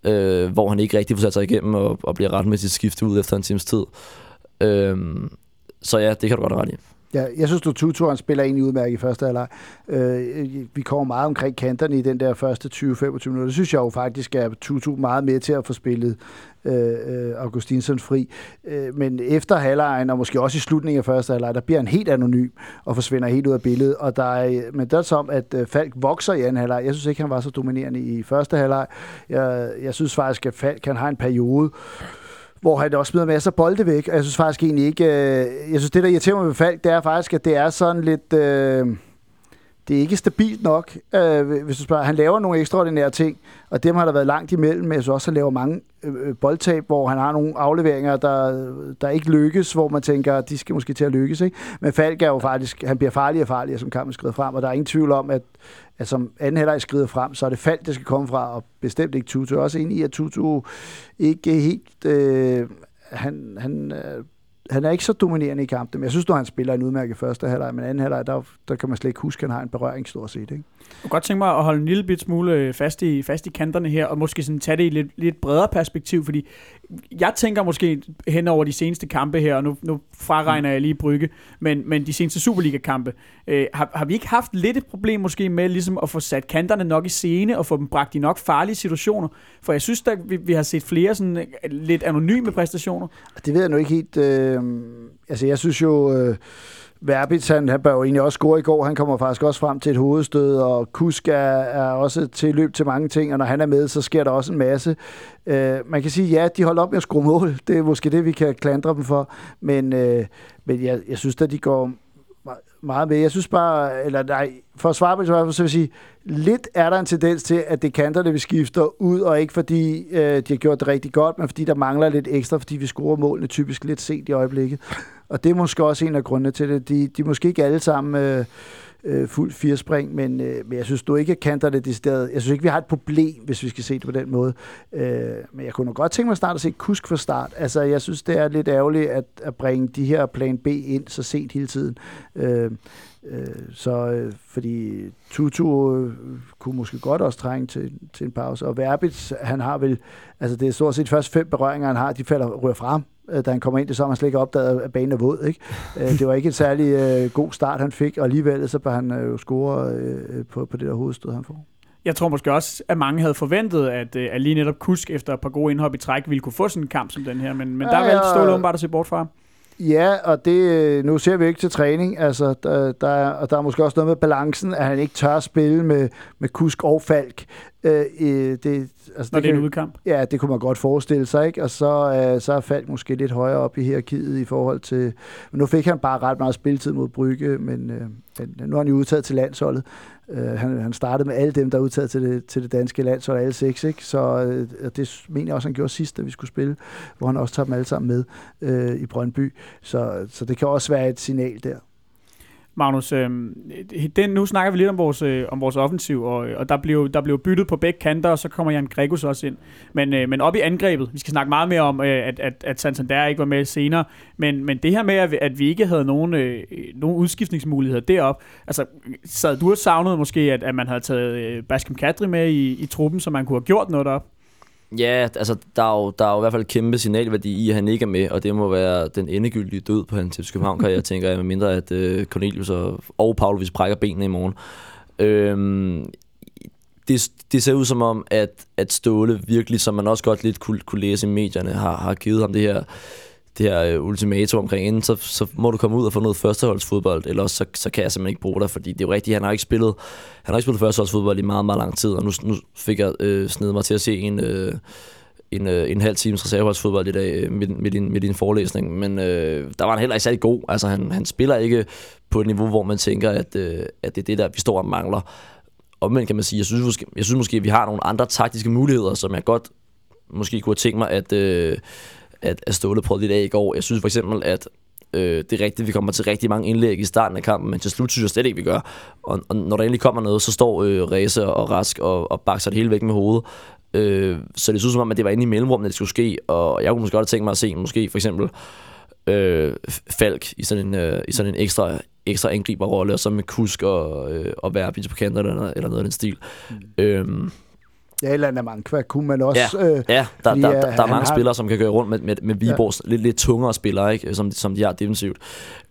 Øh, hvor han ikke rigtig får sat sig igennem og, og bliver ret med sit skifte ud efter en times tid. Øh, så ja, det kan du godt have ret i. Ja, jeg synes, du Tutu, han spiller egentlig udmærket i første halvleg. Øh, vi kommer meget omkring kanterne i den der første 20-25 minutter. Det synes jeg jo faktisk er Tutu meget med til at få spillet øh, øh, Augustinsson fri. Øh, men efter halvlejen, og måske også i slutningen af første halvleg, der bliver han helt anonym og forsvinder helt ud af billedet. Og der er, men det er som, at øh, Falk vokser i anden halvleg. Jeg synes ikke, han var så dominerende i første halvleg. Jeg, jeg synes faktisk, at Falk kan har en periode, hvor han også smider masser af bolde væk. Og jeg synes faktisk egentlig ikke... Øh, jeg synes, det, der irriterer mig ved Falk, det er faktisk, at det er sådan lidt... Øh, det er ikke stabilt nok, øh, hvis du spørger. Han laver nogle ekstraordinære ting, og dem har der været langt imellem, men jeg synes også, at han laver mange øh, øh, boldtab, hvor han har nogle afleveringer, der, der ikke lykkes, hvor man tænker, at de skal måske til at lykkes. Ikke? Men Falk er jo faktisk, han bliver farligere og farligere, som kampen skrider frem, og der er ingen tvivl om, at, at som anden halvleg skrider frem, så er det Falk, der skal komme fra, og bestemt ikke Tutu. Jeg er også enig i, at Tutu ikke helt... Øh, han, han øh, han er ikke så dominerende i kampen. Jeg synes, du han spiller en udmærket første halvleg, men anden halvleg, der, der kan man slet ikke huske, at han har en berøring stort set. Ikke? Jeg kunne godt tænke mig at holde en lille bit smule øh, fast i, fast i kanterne her, og måske sådan tage det i lidt, lidt bredere perspektiv, fordi jeg tænker måske hen over de seneste kampe her, og nu, nu fraregner jeg lige Brygge, men, men de seneste Superliga-kampe, øh, har, har vi ikke haft lidt et problem måske med ligesom at få sat kanterne nok i scene, og få dem bragt i nok farlige situationer? For jeg synes, at vi, vi har set flere sådan øh, lidt anonyme præstationer. Det ved jeg nu ikke helt. Øh, altså, jeg synes jo... Øh Verbitz, han, han bør jo egentlig også score i går. Han kommer faktisk også frem til et hovedstød, og Kusk er, er også til løb til mange ting, og når han er med, så sker der også en masse. Øh, man kan sige, ja, de holder op med at skrue mål. Det er måske det, vi kan klandre dem for. Men, øh, men jeg, jeg synes at de går meget med. Jeg synes bare, eller nej, for at svare på det, så vil jeg sige, lidt er der en tendens til, at det kanter det, vi skifter ud, og ikke fordi øh, de har gjort det rigtig godt, men fordi der mangler lidt ekstra, fordi vi scorer målene typisk lidt sent i øjeblikket. Og det er måske også en af grundene til det. De, de er måske ikke alle sammen øh, øh, fuldt fire spring, men, øh, men jeg synes du ikke, at kanter det decideret. Jeg synes ikke, vi har et problem, hvis vi skal se det på den måde. Øh, men jeg kunne nok godt tænke mig snart at se Kusk fra start. Altså, jeg synes, det er lidt ærgerligt at, at bringe de her plan B ind så sent hele tiden. Øh, øh, så øh, fordi Tutu øh, kunne måske godt også trænge til, til en pause. Og Verbitz, han har vel, altså det er stort set først fem berøringer, han har, de falder rører frem da han kommer ind, det så har man slet ikke opdaget, at banen er våd. Ikke? Øh, det var ikke en særlig øh, god start, han fik, og alligevel så bør han jo score på, på det der hovedstød, han får. Jeg tror måske også, at mange havde forventet, at, at lige netop Kusk efter et par gode indhop i træk ville kunne få sådan en kamp som den her, men, men der ja, valgte Ståle åbenbart at se bort fra Ja, og det, nu ser vi ikke til træning, altså, der, der, er, og der er måske også noget med balancen, at han ikke tør spille med, med Kusk og Falk. Øh, det, altså, Når det, det er en udkamp? Ja, det kunne man godt forestille sig, ikke? Og så, øh, så er Falk måske lidt højere op i hierarkiet i forhold til... Men nu fik han bare ret meget spilletid mod Brygge, men, øh, men nu er han jo udtaget til landsholdet. Øh, han, han startede med alle dem, der er udtaget til det, til det danske landshold, alle seks, ikke? Så øh, det mener jeg også, han gjorde sidst, da vi skulle spille, hvor han også tager dem alle sammen med øh, i Brøndby. Så, så det kan også være et signal der. Magnus, øh, den, nu snakker vi lidt om vores, øh, om vores offensiv, og, øh, og der, blev, der blev byttet på begge kanter, og så kommer Jan Gregus også ind. Men, øh, men op i angrebet, vi skal snakke meget mere om, øh, at, at, at Santander ikke var med senere, men, men det her med, at vi, at vi ikke havde nogen, øh, nogen udskiftningsmuligheder derop, altså sad du og savnede måske, at, at man havde taget øh, Baskem Kadri med i, i truppen, så man kunne have gjort noget derop? Ja, altså, der er, jo, der er jo i hvert fald kæmpe signalværdi i, at han ikke er med, og det må være den endegyldige død på hans FC København-karriere, tænker jeg, med mindre at uh, Cornelius og, og Paulus brækker benene i morgen. Øhm, det, det ser ud som om, at, at Ståle virkelig, som man også godt lidt kunne, kunne læse i medierne, har, har givet ham det her det her øh, ultimatum omkring inden, så, så må du komme ud og få noget førsteholdsfodbold, eller så, så kan jeg simpelthen ikke bruge dig, fordi det er jo rigtigt, han har ikke spillet, han har ikke spillet førsteholdsfodbold i meget, meget lang tid, og nu, nu fik jeg øh, snedet mig til at se en, øh, en, øh, en halv times reserveholdsfodbold i dag øh, med, med, din, med din forelæsning, men øh, der var han heller ikke særlig god, altså han, han spiller ikke på et niveau, hvor man tænker, at, øh, at det er det der, vi står og mangler. Omvendt kan man sige, jeg synes, måske, jeg synes måske, at vi har nogle andre taktiske muligheder, som jeg godt måske kunne have tænkt mig, at, øh, at, at Ståle prøvede lidt af i går. Jeg synes for eksempel, at øh, det er rigtigt, vi kommer til rigtig mange indlæg i starten af kampen, men til slut synes jeg slet ikke, vi gør. Og, og når der endelig kommer noget, så står øh, Ræse og Rask og, og bakser det hele væk med hovedet. Øh, så det synes som om, at det var inde i mellemrummet, det skulle ske, og jeg kunne måske godt have tænkt mig at se, måske for eksempel øh, Falk i sådan en, øh, i sådan en ekstra, ekstra angriberrolle, og så med Kusk og, øh, og Verbitz på kanten eller, eller noget af den stil. Mm. Øh, Ja, eller Namankwa kunne man også. Ja, øh, ja der, fordi, der, øh, der, der er mange har- spillere, som kan køre rundt med, med, med Viborgs ja. lidt, lidt tungere spillere, ikke? Som, som de har defensivt.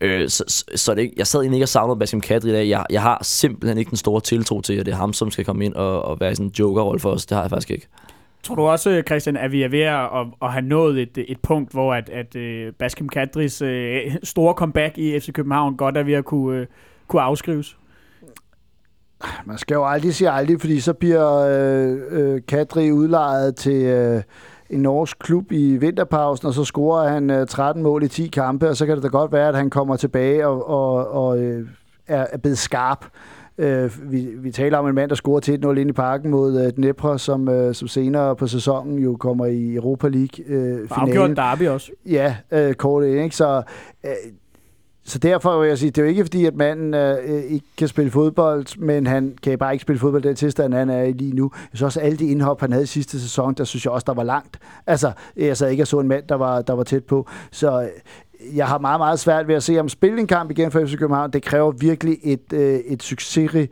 Øh, så, så, så det, jeg sad egentlig ikke og savnede Basim Kadri i dag. Jeg, jeg har simpelthen ikke den store tiltro til, at det er ham, som skal komme ind og, og være i sådan en joker-rolle for os. Det har jeg faktisk ikke. Tror du også, Christian, at vi er ved at, at, at have nået et, et punkt, hvor at, at uh, Baskim Kadris uh, store comeback i FC København godt er ved at kunne, uh, kunne afskrives? Man skal jo aldrig sige aldrig, fordi så bliver øh, øh, Kadri udlejet til øh, en norsk klub i vinterpausen, og så scorer han øh, 13 mål i 10 kampe, og så kan det da godt være, at han kommer tilbage og, og, og øh, er, er blevet skarp. Øh, vi, vi taler om en mand, der scorer til 1-0 ind i parken mod øh, Dnepr, som, øh, som senere på sæsonen jo kommer i Europa League øh, afgjort Derby også. Ja, øh, kort ind, ikke? Så, øh, så derfor vil jeg sige, det er jo ikke fordi, at manden øh, ikke kan spille fodbold, men han kan bare ikke spille fodbold i den tilstand, han er i lige nu. Jeg synes også, alle de indhop, han havde i sidste sæson, der synes jeg også, der var langt. Altså, jeg sad ikke og så en mand, der var, der var tæt på. Så øh, jeg har meget, meget svært ved at se ham spille en kamp igen for FC København. Det kræver virkelig et, øh, et succesrigt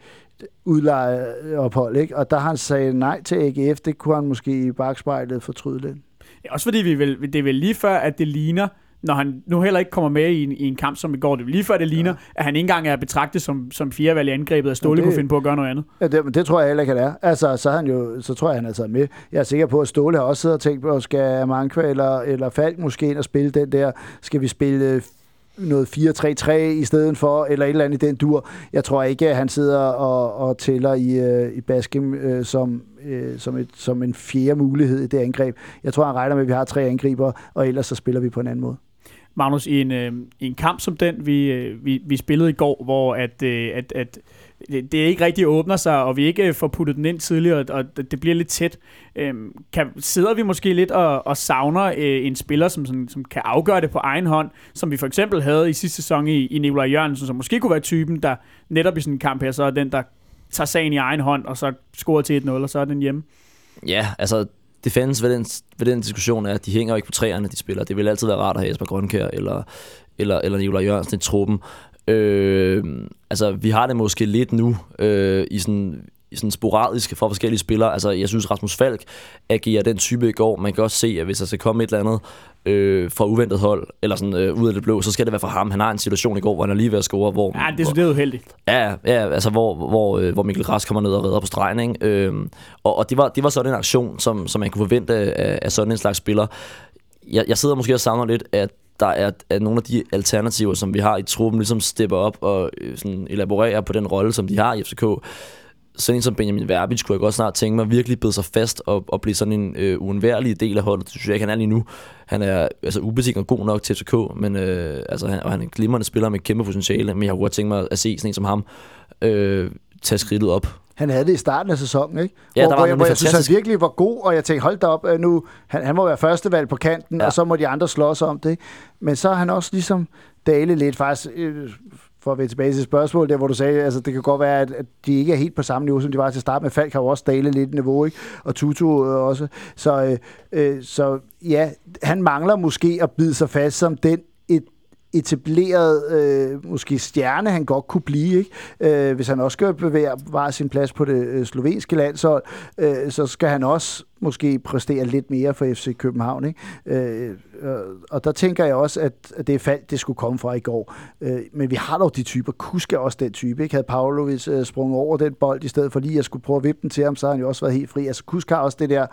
udlejeophold, ikke? Og der har han sagt nej til AGF. Det kunne han måske i bagspejlet fortryde lidt. Ja, også fordi vi vil, det er vel lige før, at det ligner, når han nu heller ikke kommer med i en, i en kamp som i går, det er lige før det ligner, ja. at han ikke engang er betragtet som, som firevalg i angrebet, og Ståle det- kunne finde på at gøre noget andet. Ja, det, det tror jeg heller ikke, han er. Altså, så, er han jo, så tror jeg, han er taget med. Jeg er sikker på, at Ståle har også siddet og tænkt på, skal Amankwa eller, eller Falk måske ind og spille den der, skal vi spille øh, noget 4-3-3 i stedet for, eller et eller andet i den dur. Jeg tror ikke, at han sidder og, og tæller i, øh, i Baskim øh, som, øh, som, et, som en fjerde mulighed i det angreb. Jeg tror, han regner med, at vi har tre angriber, og ellers så spiller vi på en anden måde. Magnus, i en, øh, i en kamp som den, vi, øh, vi, vi spillede i går, hvor at, øh, at, at det det ikke rigtig åbner sig, og vi ikke øh, får puttet den ind tidligere, og det det bliver lidt tæt. Øhm, kan, sidder vi måske lidt og, og savner øh, en spiller, som, sådan, som kan afgøre det på egen hånd, som vi for eksempel havde i sidste sæson i, i Nikolaj Jørgensen, som måske kunne være typen, der netop i sådan en kamp her, så er den, der tager sagen i egen hånd, og så scorer til 1-0, og så er den hjemme. Ja, altså det fælles ved den, ved den diskussion er, at de hænger jo ikke på træerne, de spiller. Det vil altid være rart at have Jesper Grønkær eller, eller, eller Nikolaj Jørgensen i truppen. Øh, altså, vi har det måske lidt nu øh, i sådan sådan sporadisk for forskellige spillere. Altså, jeg synes, Rasmus Falk agerer den type i går. Man kan også se, at hvis der skal komme et eller andet øh, fra uventet hold, eller sådan øh, ud af det blå, så skal det være for ham. Han har en situation i går, hvor han er lige ved at score, hvor, Ja, det, det er uheldigt. Ja, ja altså hvor, hvor, øh, hvor Mikkel Græs kommer ned og redder på stregen. Ikke? Øhm, og og det, var, det var sådan en aktion, som, som man kunne forvente af, af sådan en slags spiller. Jeg, jeg sidder måske og savner lidt, at der er at nogle af de alternativer, som vi har i truppen, ligesom stepper op og øh, sådan elaborerer på den rolle, som de har i FCK. Sådan en som Benjamin Verbic kunne jeg godt snart tænke mig virkelig bide sig fast og, og blive sådan en øh, uundværlig del af holdet. Det synes jeg ikke, han er lige nu. Han er altså, ubetinget god nok til FCK, men, øh, altså, han, og han er en glimrende spiller med kæmpe potentiale, men jeg kunne godt tænke mig at se sådan en som ham øh, tage skridtet op. Han havde det i starten af sæsonen, ikke? Ja, hvor, der var hvor, jeg, hvor jeg synes, han virkelig var god, og jeg tænkte, hold da op, øh, nu, han, han må være førstevalg på kanten, ja. Og så må de andre slås om det. Men så er han også ligesom dalet lidt, faktisk, øh, for at vende tilbage til spørgsmålet, der hvor du sagde, altså det kan godt være, at, at de ikke er helt på samme niveau, som de var til start, med. Falk har jo også dalet lidt i niveau, ikke? Og Tutu øh, også. Så, øh, øh, så ja, han mangler måske at bide sig fast som den etableret øh, måske stjerne, han godt kunne blive, ikke? Øh, hvis han også skal bevæge bare sin plads på det øh, slovenske landshold, øh, så skal han også måske præstere lidt mere for FC København, ikke? Øh, og der tænker jeg også, at, at det fald, det skulle komme fra i går. Øh, men vi har dog de typer. Kusk er også den type, ikke? Havde Pavlovic øh, sprunget over den bold, i stedet for lige at skulle prøve at vippe den til ham, så har han jo også været helt fri. Altså Kusk har også det der,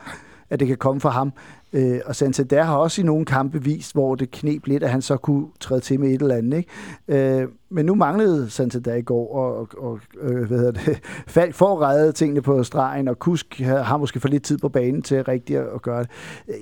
at det kan komme fra ham. Øh, og Santander har også i nogle kampe vist, hvor det knep lidt, at han så kunne træde til med et eller andet. Ikke? Øh, men nu manglede Santander i går, og, og øh, hvad hedder det, Falk får reddet tingene på stregen, og Kusk har, måske for lidt tid på banen til rigtigt at, gøre det.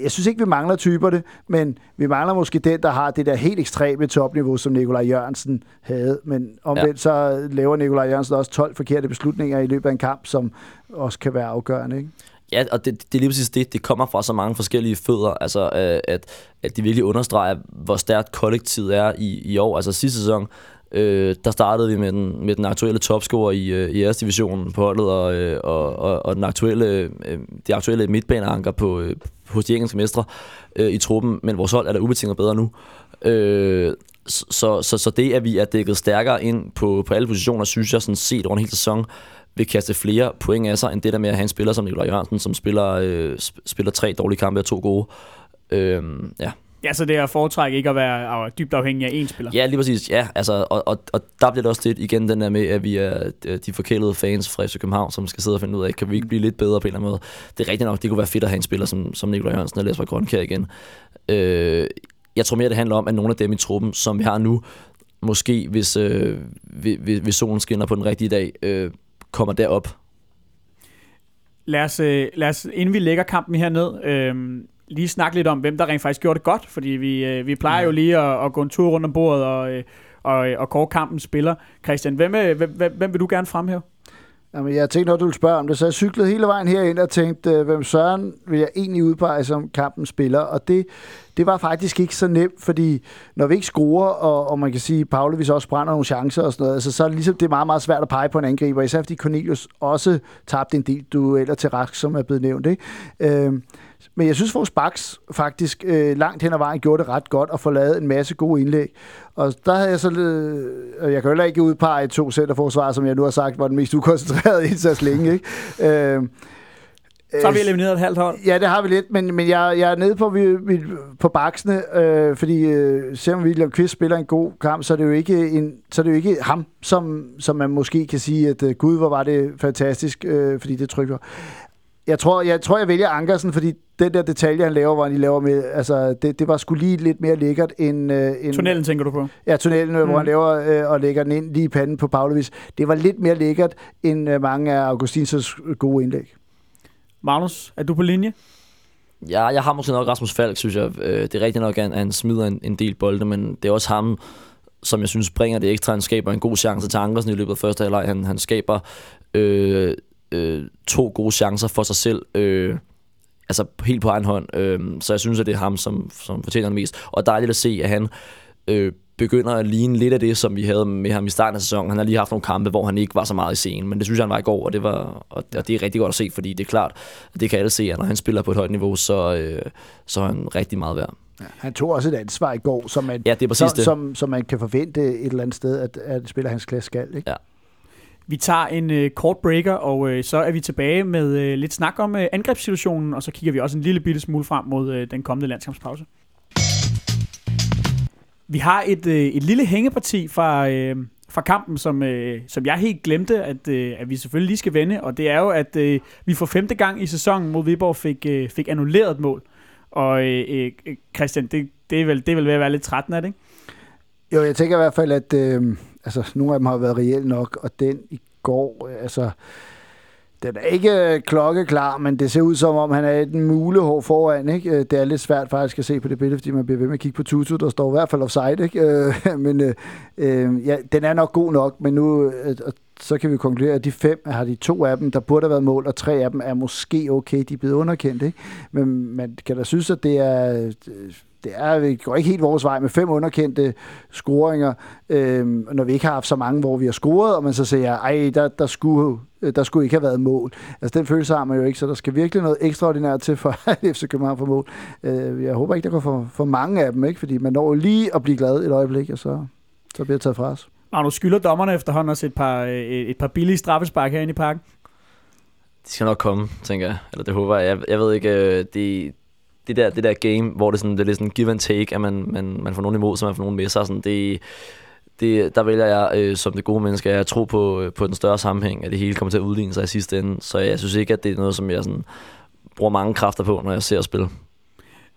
Jeg synes ikke, vi mangler typer det, men vi mangler måske den, der har det der helt ekstreme topniveau, som Nikolaj Jørgensen havde. Men omvendt ja. så laver Nikolaj Jørgensen også 12 forkerte beslutninger i løbet af en kamp, som også kan være afgørende. Ikke? Ja, og det, det er lige præcis det. Det kommer fra så mange forskellige fødder, altså øh, at, at de virkelig understreger, hvor stærkt kollektivet er i, i år. Altså sidste sæson, øh, der startede vi med den, med den aktuelle topscorer i, øh, i æres divisionen på holdet, og, øh, og, og, og den aktuelle, øh, det aktuelle midtbaneanker på, øh, hos de engelske mestre øh, i truppen, men vores hold er der ubetinget bedre nu. Øh, så, så, så det, at vi er dækket stærkere ind på, på alle positioner, synes jeg sådan set over en hel sæson, vil kaste flere point af sig, end det der med at have en spiller som Nikolaj Jørgensen, som spiller, øh, sp- spiller tre dårlige kampe og to gode. Øh, ja. Ja, så det er at foretrække ikke at være øh, dybt afhængig af én spiller. ja, lige præcis. Ja, altså, og, og, og der bliver det også lidt igen den der med, at vi er øh, de forkælede fans fra FC København, som skal sidde og finde ud af, kan vi ikke blive lidt bedre på en eller anden måde. Det er rigtigt nok, det kunne være fedt at have en spiller som, som Nikolaj Jørgensen eller Jesper Grønkær igen. Øh, jeg tror mere, det handler om, at nogle af dem i truppen, som vi har nu, måske hvis, øh, hvis, hvis solen skinner på den rigtige dag, øh, kommer derop. Lad os, øh, lad os, inden vi lægger kampen her ned, øh, lige snakke lidt om, hvem der rent faktisk gjorde det godt, fordi vi, øh, vi plejer jo lige at, at gå en tur rundt om bordet og, øh, og, og kåre kampens spiller. Christian, hvem, øh, hvem, hvem vil du gerne fremhæve? Jamen, jeg tænkte nok, du ville spørge om det, så jeg cyklede hele vejen herind og tænkte, øh, hvem Søren vil jeg egentlig udpege som kampen spiller, og det, det var faktisk ikke så nemt, fordi når vi ikke scorer, og, og man kan sige, at Pavlovic også brænder nogle chancer og sådan noget, altså, så er det ligesom det er meget, meget svært at pege på en angriber, især fordi Cornelius også tabte en del dueller til Rask, som er blevet nævnt. Ikke? Øh, men jeg synes, vores backs faktisk øh, langt hen ad vejen gjorde det ret godt og få lavet en masse gode indlæg. Og der havde jeg så øh, jeg kan heller ikke udpege to centerforsvar, som jeg nu har sagt, var den mest ukoncentrerede indsats længe. Ikke? Øh, Så har vi elimineret et halvt hold. Ja, det har vi lidt, men, men jeg, jeg er nede på, vi, vi, på baksene, øh, fordi øh, selvom William Kvist spiller en god kamp, så er det jo ikke, en, så er det jo ikke ham, som, som man måske kan sige, at øh, gud, hvor var det fantastisk, øh, fordi det trykker. Jeg tror, jeg tror, jeg vælger Ankersen, fordi den der detalje, han laver, hvor han lige laver med, altså, det, det var sgu lige lidt mere lækkert end... Øh, end Tunnelen tænker du på? Ja, tunnelen, mm. Mm. hvor han laver øh, og lægger den ind lige i panden på Pavlovic. Det var lidt mere lækkert end øh, mange af Augustins gode indlæg. Magnus, er du på linje? Ja, jeg har måske nok Rasmus Falk, synes jeg. Øh, Det er rigtigt nok, at han smider en, en del bolde, men det er også ham, som jeg synes bringer det ekstra. Han skaber en god chance til Ankersen i løbet af første halvleg. Han, han skaber øh, øh, to gode chancer for sig selv. Øh, altså helt på egen hånd. Øh, så jeg synes, at det er ham, som, som fortjener det mest. Og dejligt at se, at han øh, begynder at ligne lidt af det, som vi havde med ham i starten af sæsonen. Han har lige haft nogle kampe, hvor han ikke var så meget i scenen, men det synes jeg, han var i går, og det, var, og det er rigtig godt at se, fordi det er klart, at det kan alle se, at når han spiller på et højt niveau, så, øh, så er han rigtig meget værd. Ja, han tog også et ansvar i går, som man, Ja, det er præcis som, det. som, som man kan forvente et eller andet sted, at, at spiller hans klasse skal. Ikke? Vi tager en øh, kort breaker, og øh, så er vi tilbage med øh, lidt snak om øh, angrebssituationen, og så kigger vi også en lille bitte smule frem mod øh, den kommende landskampspause. Vi har et, øh, et lille hængeparti fra, øh, fra kampen, som, øh, som jeg helt glemte, at, øh, at vi selvfølgelig lige skal vende, og det er jo, at øh, vi for femte gang i sæsonen mod Viborg fik, øh, fik annulleret et mål. Og øh, øh, Christian, det, det, er vel, det er vel ved at være lidt trættende, er det ikke? Jo, jeg tænker i hvert fald, at øh, altså, nogle af dem har været reelle nok, og den i går, altså, den er ikke øh, klokkeklar, men det ser ud som om, han er et mulehår foran. Ikke? Øh, det er lidt svært faktisk at se på det billede, fordi man bliver ved med at kigge på Tutu, der står i hvert fald offside. Ikke? Øh, men øh, ja, den er nok god nok, men nu øh, så kan vi konkludere, at de fem har de to af dem, der burde have været mål, og tre af dem er måske okay, de er blevet underkendt. Ikke? Men man kan da synes, at det er øh, det er, det går ikke helt vores vej med fem underkendte scoringer, øhm, når vi ikke har haft så mange, hvor vi har scoret, og man så siger, ej, der, der, skulle, der skulle ikke have været mål. Altså den følelse har man jo ikke, så der skal virkelig noget ekstraordinært til for at FC København for mål. Øh, jeg håber ikke, der går for, for mange af dem, ikke? fordi man når lige at blive glad et øjeblik, og så, så bliver det taget fra os. Magnus, skylder dommerne efterhånden også et par, øh, et par billige straffespark herinde i parken? De skal nok komme, tænker jeg. Eller det håber jeg. Jeg, jeg ved ikke, øh, det, det, der, det der game, hvor det, sådan, det er lidt sådan give and take, at man, man, man får nogen imod, så man får nogen med sig. Sådan, det, det, der vælger jeg øh, som det gode menneske, at tro på, øh, på den større sammenhæng, at det hele kommer til at udligne sig i sidste ende. Så jeg synes ikke, at det er noget, som jeg sådan, bruger mange kræfter på, når jeg ser spil.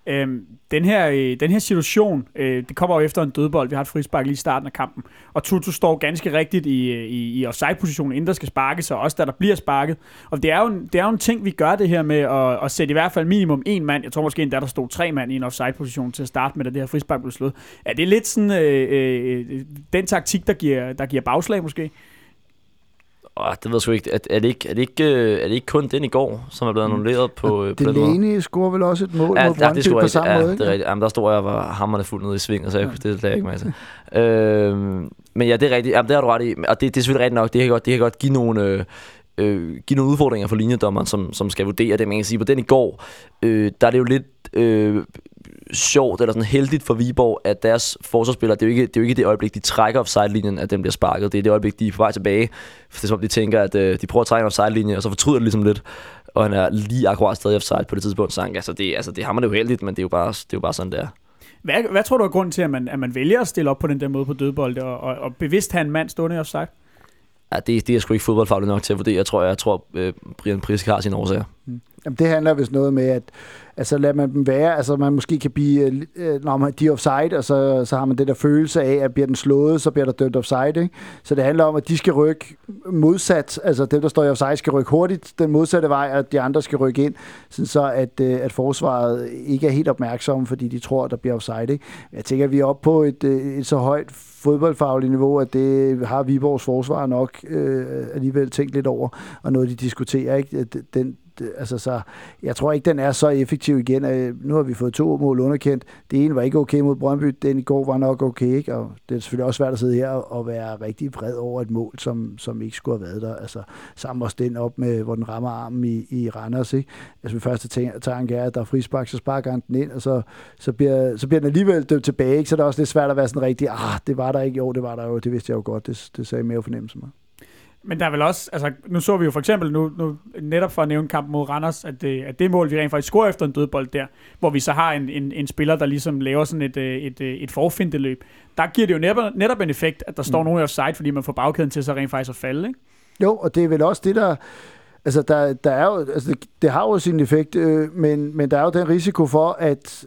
Øhm, den, her, øh, den her situation, øh, det kommer jo efter en dødbold. Vi har et frispark lige i starten af kampen. Og Tutu står ganske rigtigt i, øh, i, i offside-positionen, inden der skal sparkes, og også da der bliver sparket. Og det er jo en, det er jo en ting, vi gør det her med at, at sætte i hvert fald minimum en mand. Jeg tror måske endda, der stod tre mand i en offside-position til at starte med, da det her frispark blev slået. Er det lidt sådan øh, øh, øh den taktik, der giver, der giver bagslag måske? Åh, det ved jeg sgu ikke. Er, er, det ikke, er, det ikke, øh, er det ikke kun den i går, som er blevet annulleret på, øh? Delaney scorer vel også et mål Ja, mod ja, det Brøndby på samme Ja, måde, det er ikke? rigtigt. Jamen, der står jeg var hammerne fuldt ned i sving, og så jeg, det lagde jeg ikke mig til. øhm, men ja, det er rigtigt. Jamen, det har du ret i. Og det, det er selvfølgelig rigtigt nok. Det kan godt, det kan godt give nogle... Øh, øh, give nogle udfordringer for linjedommeren, som, som skal vurdere det. Man kan sige, på den i går, øh, der er det jo lidt øh, sjovt eller sådan heldigt for Viborg, at deres forsvarsspillere, det er jo ikke det, er jo ikke det øjeblik, de trækker offside-linjen, at den bliver sparket. Det er det øjeblik, de er på vej tilbage. For det er som om, de tænker, at øh, de prøver at trække en offside-linje, og så fortryder det ligesom lidt. Og han er lige akkurat stadig offside på det tidspunkt. Så han, altså, det, altså, det har man jo heldigt, men det er jo bare, det er jo bare sådan, der. Hvad, hvad tror du er grunden til, at man, at man vælger at stille op på den der måde på dødbold, og, og, og bevidst have en mand stående i offside? Ja, det, det er jeg sgu ikke fodboldfagligt nok til at vurdere. Jeg tror, jeg tror øh, Brian Prisk har sine årsager. Jamen, det handler vist noget med, at altså, lad man dem være. Altså, man måske kan blive, øh, øh, når man de er offside, og så, så har man det der følelse af, at bliver den slået, så bliver der dømt offside. Ikke? Så det handler om, at de skal rykke modsat. Altså, dem, der står i offside, skal rykke hurtigt den modsatte vej, og de andre skal rykke ind, sådan så at, øh, at forsvaret ikke er helt opmærksomme, fordi de tror, at der bliver offside. Ikke? Jeg tænker, at vi er oppe på et, øh, et så højt fodboldfagligt niveau, at det har Viborgs forsvar nok øh, alligevel tænkt lidt over, og noget, de diskuterer. Ikke? Den, altså så, jeg tror ikke, den er så effektiv igen. Øh, nu har vi fået to mål underkendt. Det ene var ikke okay mod Brøndby, den i går var nok okay, ikke? og det er selvfølgelig også svært at sidde her og være rigtig vred over et mål, som, som ikke skulle have været der. Altså, sammen også den op med, hvor den rammer armen i, i Randers. Ikke? Altså, første tanke er, at der er frispark, så sparker han den ind, og så, så, bliver, så bliver den alligevel dømt tilbage. Ikke? Så det er også lidt svært at være sådan rigtig, ah, det var der ikke, jo, det var der jo, det vidste jeg jo godt, det, det sagde mere fornemmelse mig. Men der er vel også, altså nu så vi jo for eksempel nu, nu netop for at nævne kampen mod Randers, at det, at det mål, vi rent faktisk scorer efter en dødbold der, hvor vi så har en, en, en spiller, der ligesom laver sådan et, øh, et, et, et forfindeløb, der giver det jo netop, netop en effekt, at der står mm. nogen i offside, fordi man får bagkæden til så rent faktisk at falde, ikke? Jo, og det er vel også det, der, Altså, der, der er jo, altså det, det har jo sin effekt, øh, men, men der er jo den risiko for, at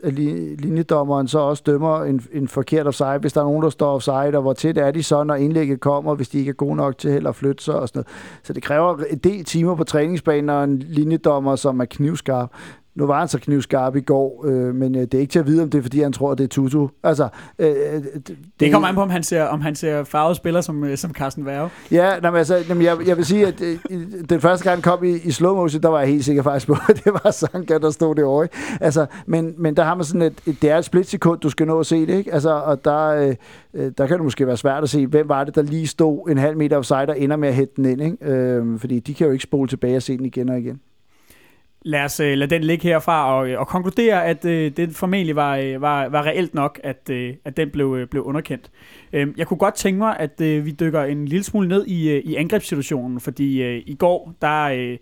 linjedommeren så også dømmer en, en forkert offside, hvis der er nogen, der står offside, og hvor tæt er de så, når indlægget kommer, hvis de ikke er gode nok til heller at flytte sig og sådan noget. Så det kræver en del timer på træningsbanen, og en linjedommer, som er knivskarp, nu var han så knivskarp i går, øh, men øh, det er ikke til at vide, om det er, fordi han tror, det er Tutu. Altså, øh, øh det, det kommer an på, om han ser, om han ser farvede spiller som, øh, som Carsten Værge. Ja, nej, men altså, jamen, jeg, jeg vil sige, at øh, den første gang han kom i, i slow motion, der var jeg helt sikker faktisk på, at det var Sanka, der stod derovre. Ikke? Altså, men, men der har man sådan et, et, det er et splitsekund, du skal nå at se det, ikke? Altså, og der, øh, øh, der kan det måske være svært at se, hvem var det, der lige stod en halv meter offside og ender med at hætte den ind, ikke? Øh, fordi de kan jo ikke spole tilbage og se den igen og igen lad os øh, lade den ligge herfra og, øh, og konkludere, at øh, det formentlig var, øh, var, var reelt nok, at, øh, at den blev, blev underkendt. Øh, jeg kunne godt tænke mig, at øh, vi dykker en lille smule ned i, uh, i angrebssituationen, fordi øh, i går, der... Øh,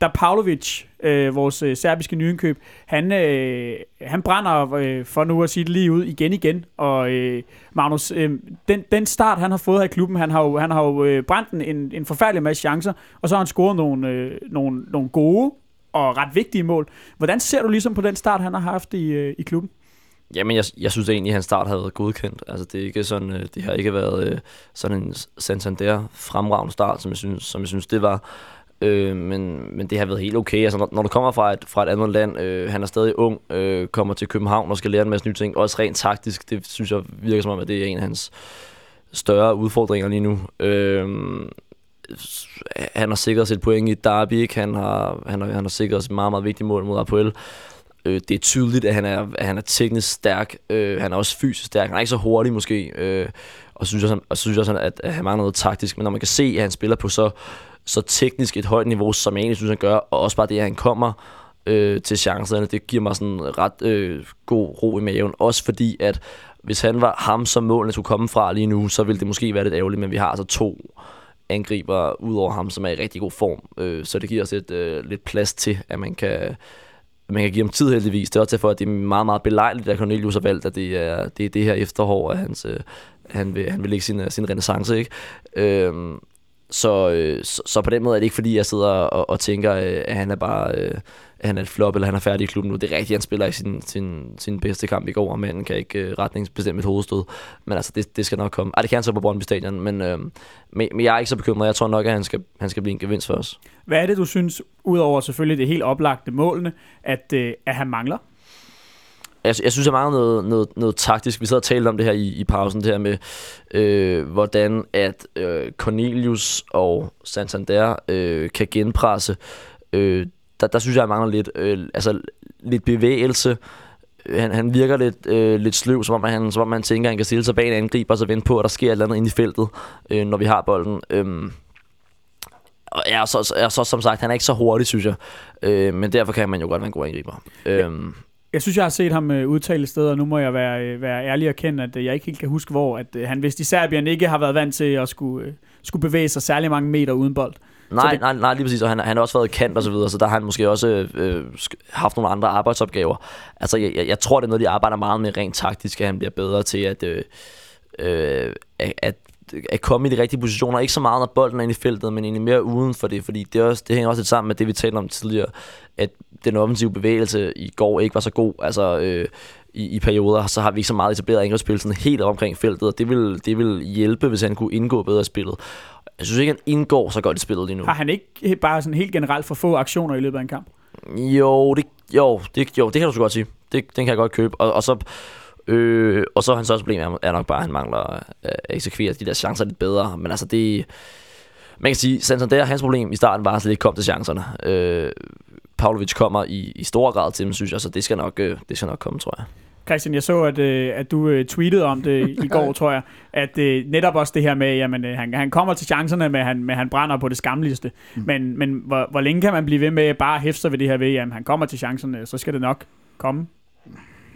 der Pavlovic, øh, vores øh, serbiske nyindkøb, han, øh, han brænder, øh, for nu at sige det lige ud, igen igen. Og øh, Magnus, øh, den, den start, han har fået her i klubben, han har jo, han har jo øh, brændt en, en forfærdelig masse chancer, og så har han scoret nogle, øh, nogle, nogle gode og ret vigtige mål. Hvordan ser du ligesom på den start, han har haft i, øh, i klubben? Jamen, jeg, jeg synes egentlig, at hans start har været godkendt. Altså, det, er ikke sådan, øh, det har ikke været øh, sådan en Santander fremragende start, som jeg synes, som jeg synes det var. Øh, men, men det har været helt okay. Altså, når, når du kommer fra et, fra et andet land, øh, han er stadig ung, øh, kommer til København og skal lære en masse nye ting, også rent taktisk, det synes jeg virker som om, at det er en af hans større udfordringer lige nu. Øh, han har sikret sit point i Derby, ikke? Han, har, han, har, han har sikret et meget, meget vigtigt mål mod Apoel. Øh, det er tydeligt, at han er, at han er teknisk stærk. Øh, han er også fysisk stærk. Han er ikke så hurtig måske. Øh, og så synes jeg, og synes også, at, at han mangler noget taktisk. Men når man kan se, at han spiller på så, så teknisk et højt niveau, som jeg egentlig synes, han gør, og også bare det, at han kommer øh, til chancerne, det giver mig sådan ret øh, god ro i maven. Også fordi, at hvis han var ham, som målene skulle komme fra lige nu, så ville det måske være lidt ærgerligt, men vi har altså to angriber ud over ham, som er i rigtig god form. Øh, så det giver os et, øh, lidt plads til, at man kan, man kan give ham tid heldigvis. Det er også derfor, at det er meget, meget belejligt, at Cornelius har valgt, at det er det, er det her efterår, at hans, øh, han, vil, han vil lægge sin, øh, sin renaissance. Ikke? Øh, så, øh, så, så på den måde er det ikke fordi, jeg sidder og, og tænker, øh, at han er bare øh, at han er et flop, eller han er færdig i klubben nu. Det er rigtigt, han spiller i sin, sin, sin bedste kamp i går, og manden kan ikke øh, retningsbestemme et hovedstød. Men altså, det, det skal nok komme. Ej, det kan han så på Brøndby Stadion, men, øh, men, men, jeg er ikke så bekymret. Jeg tror nok, at han skal, han skal blive en gevinst for os. Hvad er det, du synes, udover selvfølgelig det helt oplagte målene, at, øh, at han mangler? Jeg, jeg synes, jeg mangler noget, noget, noget taktisk. Vi sad og talte om det her i, i pausen, det her med, øh, hvordan at øh, Cornelius og Santander øh, kan genpresse. Øh, der, der synes jeg, jeg mangler lidt, øh, altså, lidt bevægelse. Han, han virker lidt, øh, lidt sløv, som om, han, som om man tænker, at han kan stille sig bag en angriber og så vente på, at der sker et eller andet inde i feltet, øh, når vi har bolden. Øh, og ja, så, så, så, som sagt, han er ikke så hurtig, synes jeg. Øh, men derfor kan man jo godt være en god angriber. Øh, Jeg synes, jeg har set ham øh, udtale et sted, og nu må jeg være, øh, være ærlig og kende, at øh, jeg ikke helt kan huske, hvor at, han vist i Serbien ikke har været vant til at skulle, skulle bevæge sig særlig mange meter uden bold. Nej, det- nej, nej, lige præcis, og han, han har også været kant og så videre, så der har han måske også øh, haft nogle andre arbejdsopgaver. Altså, jeg, jeg, jeg tror, det er noget, de arbejder meget med rent taktisk, at han bliver bedre til at, øh, øh, at, at komme i de rigtige positioner. Ikke så meget, når bolden er inde i feltet, men egentlig mere uden for det, fordi det, også, det hænger også lidt sammen med det, vi talte om tidligere, at den offensive bevægelse i går ikke var så god. Altså, øh, i, i perioder, så har vi ikke så meget etableret angrebsspil sådan helt omkring feltet, og det vil, det vil hjælpe, hvis han kunne indgå bedre i spillet. Jeg synes ikke, han indgår så godt i spillet lige nu. Har han ikke bare sådan helt generelt for få aktioner i løbet af en kamp? Jo, det, jo, det, jo, det kan du så godt sige. Det, den kan jeg godt købe. Og, og så... Øh, og så er hans største problem er, er nok bare, at han mangler øh, at eksekvere de der chancer lidt bedre. Men altså, det... Man kan sige, Santander, hans problem i starten var, at han slet ikke kom til chancerne. Øh, Pavlovic kommer i, i stor grad til dem, synes jeg, så det skal nok, øh, det skal nok komme, tror jeg. Christian, jeg så, at, øh, at du øh, tweetede om det i går, tror jeg, at øh, netop også det her med, jamen, øh, han, han kommer til chancerne, men han, men han brænder på det skamligste. Mm. Men, men hvor, hvor længe kan man blive ved med bare at hæfte sig ved det her ved, jamen han kommer til chancerne, så skal det nok komme.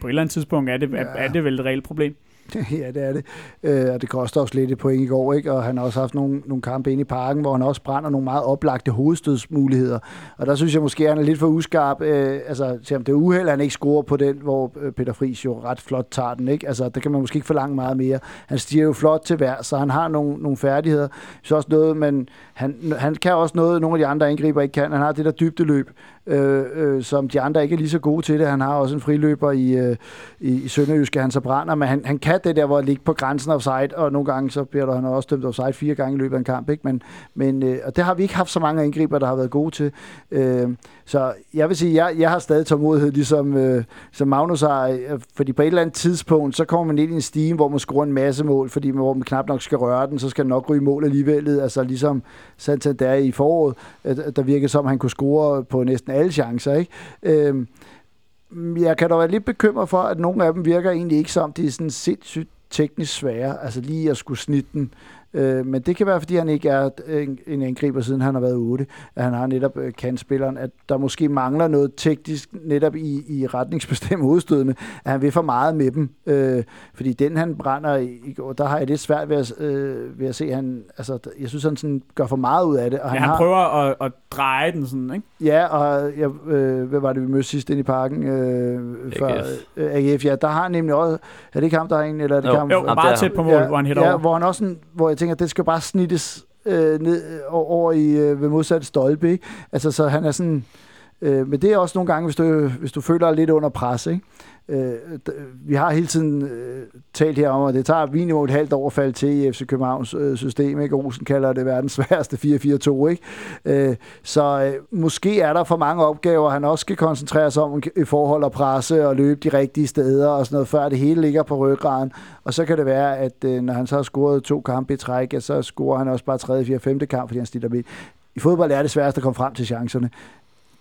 På et eller andet tidspunkt er det, ja. er, er det vel et reelt problem. Ja, det er det. Øh, og det koster også lidt et point i går, ikke? Og han har også haft nogle, nogle kampe inde i parken, hvor han også brænder nogle meget oplagte hovedstødsmuligheder. Og der synes jeg måske, at han er lidt for uskarp. Øh, altså, om det er uheld, at han ikke scorer på den, hvor øh, Peter Friis jo ret flot tager den, ikke? Altså, der kan man måske ikke forlange meget mere. Han stiger jo flot til hver, så han har nogle, nogle færdigheder. Så også noget, men han, han kan også noget, nogle af de andre angriber ikke kan. Han har det der dybdeløb, øh, øh, som de andre ikke er lige så gode til det. Han har også en friløber i, øh, i, i Sønderjyske, han så brænder, men han, han kan det der, hvor at ligge på grænsen offside, og nogle gange så bliver der, han har også dømt offside fire gange i løbet af en kamp, ikke? Men, men øh, og det har vi ikke haft så mange angriber, der har været gode til. Øh, så jeg vil sige, jeg, jeg har stadig tålmodighed, ligesom øh, som Magnus har, øh, fordi på et eller andet tidspunkt, så kommer man ind i en stime, hvor man scorer en masse mål, fordi man, hvor man knap nok skal røre den, så skal den nok ryge i mål alligevel, altså ligesom Santander i foråret, øh, der virkede som, han kunne score på næsten alle chancer, ikke? Øh, jeg kan da være lidt bekymret for, at nogle af dem virker egentlig ikke som, de er sådan sindssygt teknisk svære, altså lige at skulle snitte den. Øh, men det kan være, fordi han ikke er en, en angriber, siden han har været ude. At han har netop øh, kantspilleren, at der måske mangler noget teknisk netop i, i retningsbestemt hovedstødene, at han vil for meget med dem. Øh, fordi den, han brænder i, går, der har jeg lidt svært ved at, øh, ved at se, han, altså, jeg synes, han sådan gør for meget ud af det. Og Ja, han, han har, prøver at, at dreje den sådan, ikke? Ja, og jeg, øh, hvad var det, vi mødte sidst ind i parken? Øh, før, øh, AGF, ja, der har han nemlig også, er det ikke ham, der er en, eller er det Jo, ham? Jo, meget tæt på mål, ja, hvor han hætter ja, over. hvor han også sådan, hvor jeg tænker, at det skal bare snittes øh, ned øh, over i øh, ved modsatte stolpe, ikke? Altså, så han er sådan, øh, men det er også nogle gange, hvis du, hvis du føler dig lidt under pres, ikke? Øh, vi har hele tiden øh, talt her om, at det tager minimum et halvt år at falde til i FC Københavns øh, system. Ikke? Olsen kalder det verdens sværeste 4-4-2. Ikke? Øh, så øh, måske er der for mange opgaver, han også skal koncentrere sig om i forhold at presse og løbe de rigtige steder og sådan noget, før det hele ligger på ryggraden. Og så kan det være, at øh, når han så har scoret to kampe i træk, ja, så scorer han også bare 3., 4., 5. kamp, fordi han stiller med. I fodbold er det sværest at komme frem til chancerne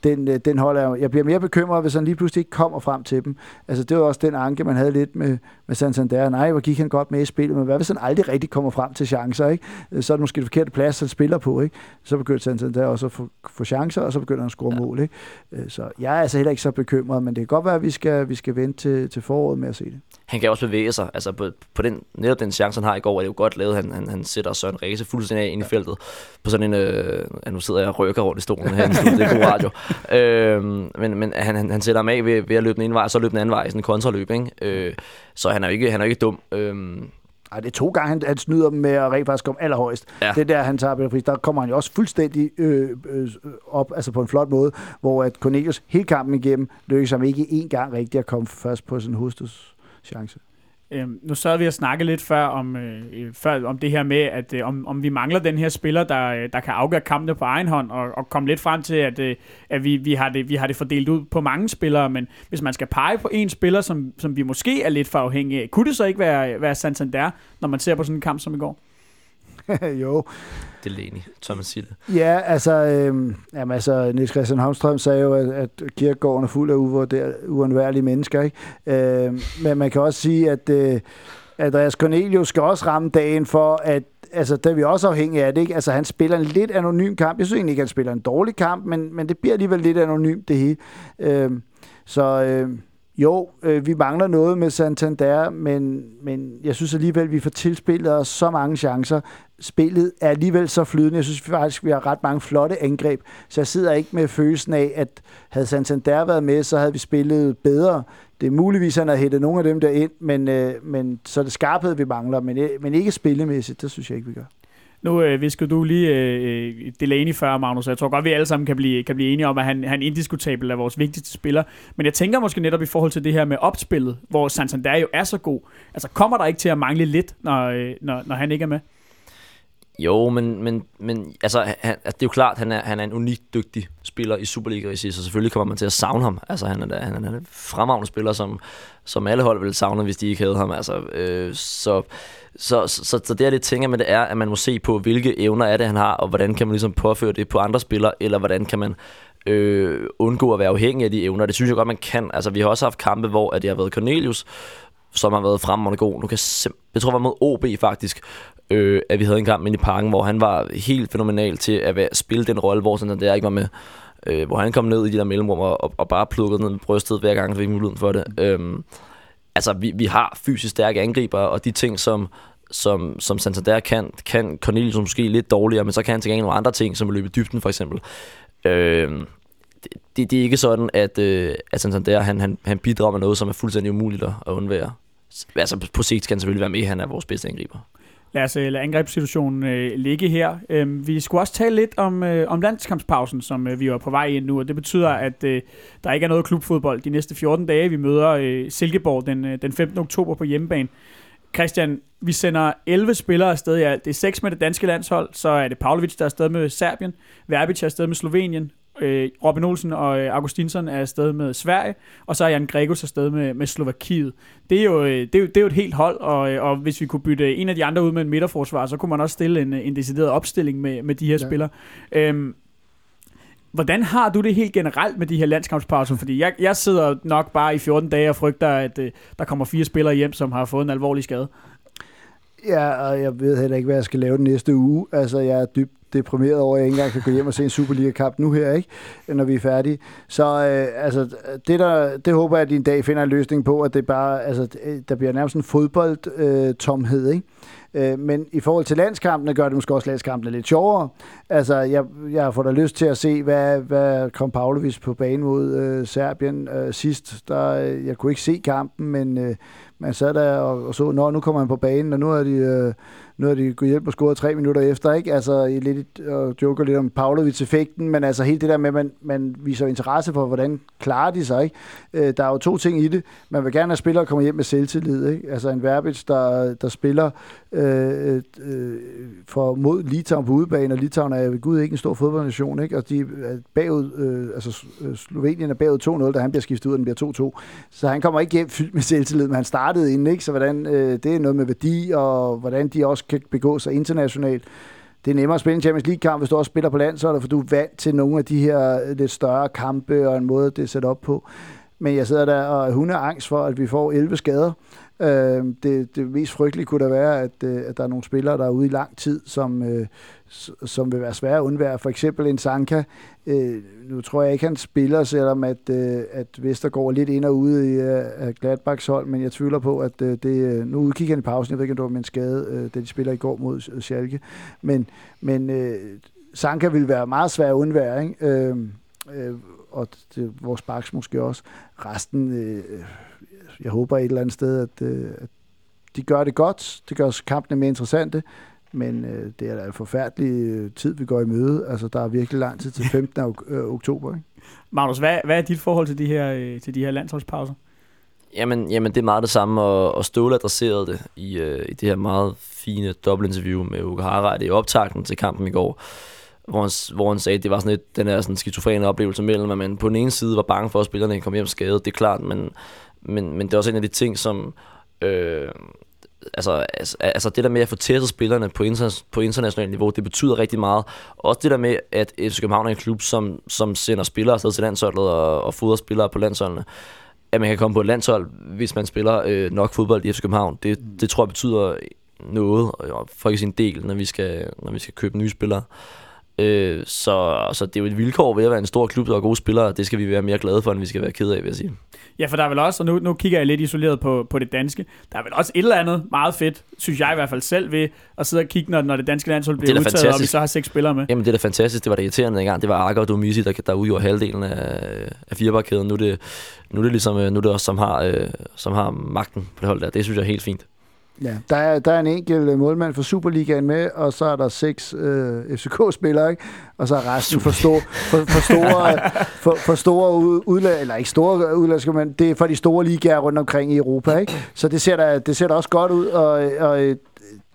den, øh, den holder jeg. Jeg bliver mere bekymret, hvis han lige pludselig ikke kommer frem til dem. Altså, det var også den anke, man havde lidt med, med Santander. Nej, hvor gik han godt med i spillet, men hvad hvis han aldrig rigtig kommer frem til chancer, ikke? Øh, Så er det måske det forkerte plads, han spiller på, ikke? Så begynder Santander også at få, få chancer, og så begynder han at score ja. mål, ikke? Øh, Så jeg er altså heller ikke så bekymret, men det kan godt være, at vi skal, vi skal vente til, til foråret med at se det. Han kan også bevæge sig. Altså på, på den, netop den chance, han har i går, er det jo godt lavet. Han, han, han sætter Søren Ræse fuldstændig af ind i feltet. På sådan en... Øh, nu sidder jeg og rykker rundt i stolen her. det er god radio. Øh, men men han, han, han sætter ham af ved, ved at løbe den ene vej, og så løbe den anden vej i sådan en kontraløb. Ikke? Øh, så han er jo ikke, han er jo ikke dum. Øh, Ej, det er to gange, han, han snyder dem med at rent faktisk komme allerhøjst. Ja. Det der, han tager Peter Friis, der kommer han jo også fuldstændig øh, øh, op, altså på en flot måde, hvor at Cornelius hele kampen igennem lykkes ham ikke én gang rigtigt at komme først på sin chance. Øhm, nu sad vi og snakke lidt før om, øh, øh, før om det her med, at øh, om, om vi mangler den her spiller, der, øh, der kan afgøre kampene på egen hånd, og, og komme lidt frem til, at, øh, at vi, vi, har det, vi har det fordelt ud på mange spillere, men hvis man skal pege på en spiller, som, som vi måske er lidt for afhængige af, kunne det så ikke være, være Santander, når man ser på sådan en kamp som i går? jo, det er man sige det. Ja, altså, øh, jamen, altså Niels Christian Havnstrøm sagde jo, at, at kirkegården er fuld af uundværlige mennesker. Ikke? Øh, men man kan også sige, at øh, Andreas Cornelius skal også ramme dagen for, at altså, der er vi også afhængige af det. Ikke? Altså, han spiller en lidt anonym kamp. Jeg synes egentlig ikke, han spiller en dårlig kamp, men, men det bliver alligevel lidt anonymt, det hele. Øh, så øh, Jo, øh, vi mangler noget med Santander, men, men jeg synes alligevel, at vi får tilspillet os så mange chancer. Spillet er alligevel så flydende. Jeg synes faktisk, vi har ret mange flotte angreb, så jeg sidder ikke med følelsen af, at havde Santander været med, så havde vi spillet bedre. Det er muligvis, at han har hættet nogle af dem der ind, men, øh, men så er det skarphed, vi mangler, men, øh, men ikke spillemæssigt, det synes jeg ikke, vi gør. Nu øh, viskede du lige øh, Delaney før, Magnus, jeg tror godt, vi alle sammen kan blive, kan blive enige om, at han, han indiskutabelt er vores vigtigste spiller. Men jeg tænker måske netop i forhold til det her med opspillet, hvor Santander jo er så god. Altså kommer der ikke til at mangle lidt, når, øh, når, når han ikke er med? Jo, men, men, men altså, han, altså, det er jo klart, at han er, han er en unikt dygtig spiller i Superliga så selvfølgelig kommer man til at savne ham. Altså, han er, han er en fremragende spiller, som, som alle hold ville savne, hvis de ikke havde ham. Altså, øh, så, så, så, så, så det, jeg lidt tænker med det er, at man må se på, hvilke evner er det, han har, og hvordan kan man ligesom påføre det på andre spillere, eller hvordan kan man øh, undgå at være afhængig af de evner. Det synes jeg godt, man kan. Altså, vi har også haft kampe, hvor at det har været Cornelius, som har været fremragende god. Nu kan jeg, jeg tror, det var mod OB faktisk, øh, at vi havde en kamp i parken, hvor han var helt fænomenal til at være, spille den rolle, hvor sådan, der ikke var med. Øh, hvor han kom ned i de der mellemrum og, og, og bare plukkede ned med brystet hver gang, vi fik muligheden for det. Øh, altså, vi, vi har fysisk stærke angriber, og de ting, som, som, som Santander kan, kan Cornelius måske lidt dårligere, men så kan han til gengæld nogle andre ting, som at løbe i dybden for eksempel. Øh, det, det er ikke sådan, at, øh, at Santander han, han, han bidrager med noget, som er fuldstændig umuligt at undvære. Altså på sigt kan han selvfølgelig være med, han er vores bedste angriber. Lad os øh, lade angrebssituationen øh, ligge her. Øhm, vi skulle også tale lidt om, øh, om landskampspausen, som øh, vi er på vej ind nu, og det betyder, at øh, der ikke er noget klubfodbold de næste 14 dage. Vi møder øh, Silkeborg den, øh, den 15. oktober på hjemmebane. Christian, vi sender 11 spillere afsted i alt. Det er 6 med det danske landshold, så er det Pavlovic, der er afsted med Serbien, Verbic er afsted med Slovenien, øh, Robin Olsen og øh, Augustinsson er afsted med Sverige, og så er Jan Gregos afsted med, med Slovakiet. Det er, jo, øh, det, er jo, det er jo et helt hold, og, øh, og hvis vi kunne bytte en af de andre ud med en midterforsvar, så kunne man også stille en, en decideret opstilling med, med de her ja. spillere. Øhm, Hvordan har du det helt generelt med de her landskampspauser? Fordi jeg, jeg sidder nok bare i 14 dage og frygter, at øh, der kommer fire spillere hjem, som har fået en alvorlig skade. Ja, og jeg ved heller ikke, hvad jeg skal lave den næste uge. Altså, jeg er dybt deprimeret over, at jeg ikke engang kan gå hjem og se en Superliga-kamp nu her, ikke? når vi er færdige. Så øh, altså, det, der, det håber jeg, at en dag finder en løsning på, at det bare, altså, øh, der bliver nærmest en fodboldtomhed, øh, ikke? Øh, men i forhold til landskampene gør det måske også landskampene lidt sjovere. Altså, jeg, jeg får da lyst til at se, hvad, hvad kom Pavlovic på banen mod øh, Serbien øh, sidst. Der, øh, jeg kunne ikke se kampen, men øh, man sad der og, og så, nå, nu kommer han på banen, og nu er de... Øh, nu har de gået hjem og scoret tre minutter efter, ikke? Altså, i lidt, og joker lidt om Pavlovic-effekten, men altså helt det der med, at man, man viser interesse for, hvordan klarer de sig, ikke? Øh, der er jo to ting i det. Man vil gerne have spillere kommer hjem med selvtillid, ikke? Altså en Verbic, der, der spiller Øh, øh, øh, for mod Litauen på udebane, og Litauen er ved gud ikke en stor fodboldnation, ikke? Og de er bagud, øh, altså øh, Slovenien er bagud 2-0, da han bliver skiftet ud, og den bliver 2-2. Så han kommer ikke hjem fyldt med selvtillid, men han startede inden, ikke? Så hvordan, øh, det er noget med værdi, og hvordan de også kan begå sig internationalt. Det er nemmere at spille en Champions League-kamp, hvis du også spiller på landsholdet, for du er vant til nogle af de her øh, lidt større kampe og en måde, det er sat op på. Men jeg sidder der og hun er angst for, at vi får 11 skader. Øh, det, det mest frygtelige kunne da være, at, øh, at der er nogle spillere, der er ude i lang tid, som, øh, som vil være svære at undvære. For eksempel en Sanka. Øh, nu tror jeg ikke, han spiller, selvom at, øh, at Vestergaard er lidt ind og ude i øh, Gladbachs hold, men jeg tvivler på, at øh, det... Øh, nu udkigger han i pausen, jeg ved ikke, om det var med en skade, øh, da de spiller i går mod øh, Schalke. Men, men øh, Sanka vil være meget svær at undvære, ikke? Øh, øh, og det, vores baks måske også. Resten... Øh, jeg håber et eller andet sted, at, øh, at de gør det godt. Det gør kampene mere interessante. Men øh, det er da en forfærdelig øh, tid, vi går i møde. Altså, der er virkelig lang tid til 15. ok- øh, oktober. Ikke? Magnus, hvad, hvad er dit forhold til de her, øh, til de her landsholdspauser? Jamen, jamen, det er meget det samme, og, og Ståle adresserede det i, øh, i det her meget fine dobbeltinterview med Uke Harreide i optakten til kampen i går, hvor han, hvor han sagde, at det var sådan et, den her sådan skizofrene oplevelse mellem, at man på den ene side var bange for, at spillerne kom hjem skadet, det er klart, men, men, men det er også en af de ting, som... Øh, altså, altså, altså det der med at få testet spillerne på, inter, på internationalt niveau, det betyder rigtig meget. Også det der med, at FC København er en klub, som, som sender spillere afsted til landsholdet og, og fodrer spillere på landsholdene. At man kan komme på et landshold, hvis man spiller øh, nok fodbold i FC København, det, det tror jeg betyder noget, og for ikke sin del, når vi skal, når vi skal købe nye spillere. Øh, så, så det er jo et vilkår ved at være en stor klub, der har gode spillere, det skal vi være mere glade for, end vi skal være ked af, vil jeg sige. Ja, for der er vel også, og nu, nu kigger jeg lidt isoleret på, på det danske, der er vel også et eller andet meget fedt, synes jeg i hvert fald selv ved, at sidde og kigge, når, når det danske landshold bliver Det udtaget, og vi fantastisk. så har seks spillere med. Jamen det er da fantastisk, det var da irriterende engang. Det var Akker og Domisi, der, der udgjorde halvdelen af, af firebarkæden. Nu er det, nu er det ligesom, øh, nu er det også, som har, øh, som har magten på det hold der. Det synes jeg er helt fint. Ja, der er, der er en enkelt øh, målmand for Superligaen med, og så er der seks øh, FCK-spillere, ikke? og så er resten for, stor, for, for store, øh, for, for store ud- udland, eller ikke store øh, udlandske, men det er for de store ligaer rundt omkring i Europa. Ikke? Så det ser, da, det ser da også godt ud, og, og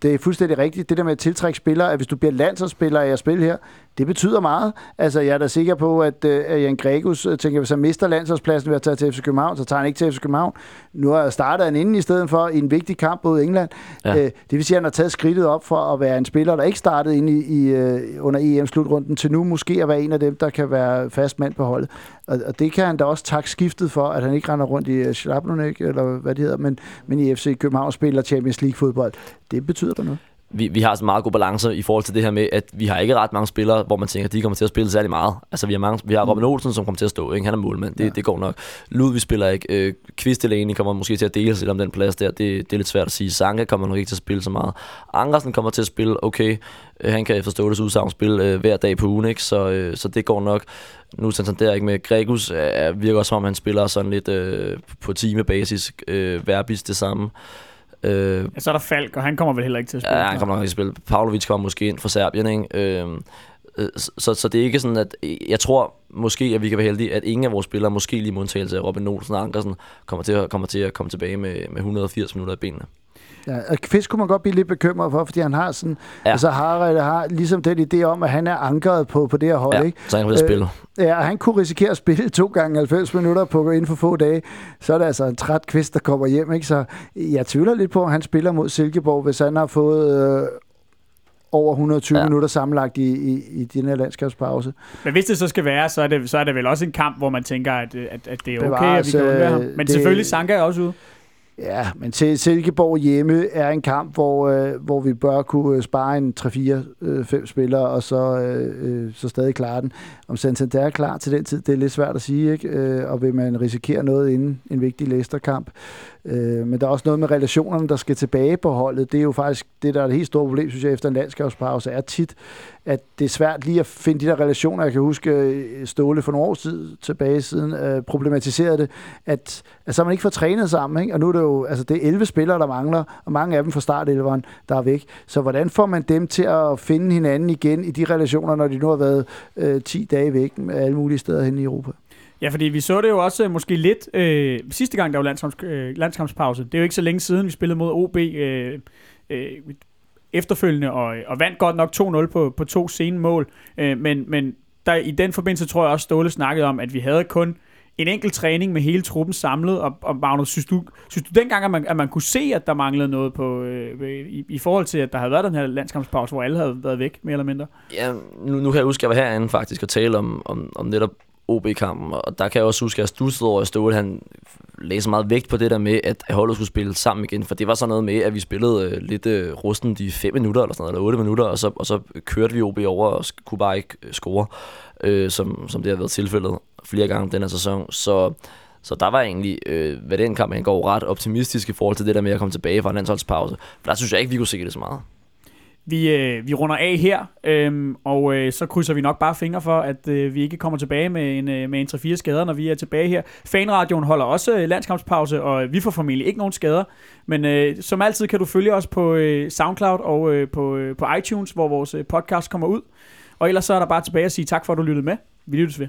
det er fuldstændig rigtigt. Det der med at tiltrække spillere, at hvis du bliver landsholdsspiller af at spille her, det betyder meget. Altså, jeg er da sikker på, at, øh, at Jan Gregus øh, tænker, hvis han mister landsholdspladsen ved at tage til FC København, så tager han ikke til FC København. Nu har jeg startet han inden i stedet for i en vigtig kamp mod England. Ja. Øh, det vil sige, at han har taget skridtet op for at være en spiller, der ikke startede inde i, i, under EM-slutrunden, til nu måske at være en af dem, der kan være fast mand på holdet. Og, og det kan han da også takke skiftet for, at han ikke render rundt i Schlapnunik, eller hvad det hedder, men, men i FC København spiller Champions League-fodbold. Det betyder da noget. vi, vi har en meget god balance i forhold til det her med, at vi har ikke ret mange spillere, hvor man tænker, at de kommer til at spille særlig meget. Altså vi har, mange, vi har Robin Olsen, som kommer til at stå, ikke? han er målmand, det, Ja. det går nok. Ludvig spiller ikke, øh, Kvist Delaney kommer måske til at dele sig om den plads der, det, det er lidt svært at sige. Sanka kommer nok ikke til at spille så meget. Andersen kommer til at spille, okay, øh, han kan forstå det udsagn spille øh, hver dag på ugen, ikke? Så, øh, så det går nok. Nu er Santander ikke med. Gregus øh, virker også som om, han spiller sådan lidt øh, på timebasis, øh, Verbis det samme. Øh, Ja, så er der Falk, og han kommer vel heller ikke til at spille. Ja, han kommer nok ikke til at spille. Pavlovic kommer måske ind fra Serbien, ikke? Øhm, øh, så, så det er ikke sådan, at jeg tror måske, at vi kan være heldige, at ingen af vores spillere, måske lige med undtagelse af Robin Olsen og Ankersen, kommer til at, kommer til at komme tilbage med, med 180 minutter i benene. Ja, og Kvist kunne man godt blive lidt bekymret for, fordi han har sådan... Ja. Altså Harald har ligesom den idé om, at han er ankeret på, på det her hold, Ja, ikke? så han kan øh, Øh, spille. Ja, og han kunne risikere at spille to gange 90 minutter på inden for få dage. Så er det altså en træt kvist, der kommer hjem. Ikke? Så jeg tvivler lidt på, at han spiller mod Silkeborg, hvis han har fået øh, over 120 ja. Minutter sammenlagt i, i, i den her landskabspause. Men hvis det så skal være, så er det, så er det vel også en kamp, hvor man tænker, at, at, at det er okay, Bevares, at vi kan undvære ham. øh, Men det- selvfølgelig, Sanka er også ude. Ja, men til Silkeborg hjemme er en kamp, hvor, øh, hvor vi bør kunne øh, spare en 3-4-5 øh, spillere, og så, øh, øh, så stadig klare den. Om Santander er klar til den tid, det er lidt svært at sige, ikke? Øh, og vil man risikere noget inden en vigtig Leicester-kamp. Øh, men der er også noget med relationerne, der skal tilbage på holdet. Det er jo faktisk det, der er et helt stort problem, synes jeg, efter en landskabspause, er tit, at det er svært lige at finde de der relationer. Jeg kan huske øh, Ståle for nogle år siden, tilbage siden øh, problematiserede det, at, at så man ikke får trænet sammen, ikke? og nu er det jo altså det er 11 spillere, der mangler, og mange af dem fra startelveren, der er væk. Så hvordan får man dem til at finde hinanden igen i de relationer, når de nu har været øh, 10 dage væk med alle mulige steder hen i Europa? Ja, fordi vi så det jo også øh, måske lidt øh, sidste gang, der var landskamps, øh, landskampspause. Det er jo ikke så længe siden, vi spillede mod OB øh, øh, efterfølgende, og, og vandt godt nok 2-0 på, på to sene mål. Øh, men men der, i den forbindelse tror jeg også, Ståle snakkede om, at vi havde kun en enkelt træning med hele truppen samlet, og, og Magnus, synes du, synes du dengang, at man, at man kunne se, at der manglede noget på, øh, øh i, i forhold til, at der havde været den her landskampspause, hvor alle havde været væk, mere eller mindre? Ja, nu, nu kan jeg huske, at jeg var herinde faktisk og tale om, om, om netop OB-kampen, og der kan jeg også huske, at jeg stussede over, at Ståle han lagde så meget vægt på det der med, at holdet skulle spille sammen igen, for det var sådan noget med, at vi spillede øh, lidt øh, rusten de 5 minutter eller sådan noget, eller 8 minutter, og så, og så kørte vi OB over og kunne bare ikke øh, score, øh, som, som det har været tilfældet flere gange den her sæson. Så, så der var egentlig, øh, hvad den kamp angår, ret optimistisk i forhold til det der med at komme tilbage fra en landsholdspause. For der synes jeg ikke, vi kunne se det så meget. Vi, øh, vi runder af her, øhm, og øh, så krydser vi nok bare fingre for, at øh, vi ikke kommer tilbage med en, øh, med en 3-4 skader, når vi er tilbage her. Fanradioen holder også øh, landskampspause, og øh, vi får formentlig ikke nogen skader. Men øh, som altid kan du følge os på øh, SoundCloud og øh, på, øh, på iTunes, hvor vores øh, podcast kommer ud. Og ellers så er der bare tilbage at sige tak for, at du lyttede med. Vi lyttes ved.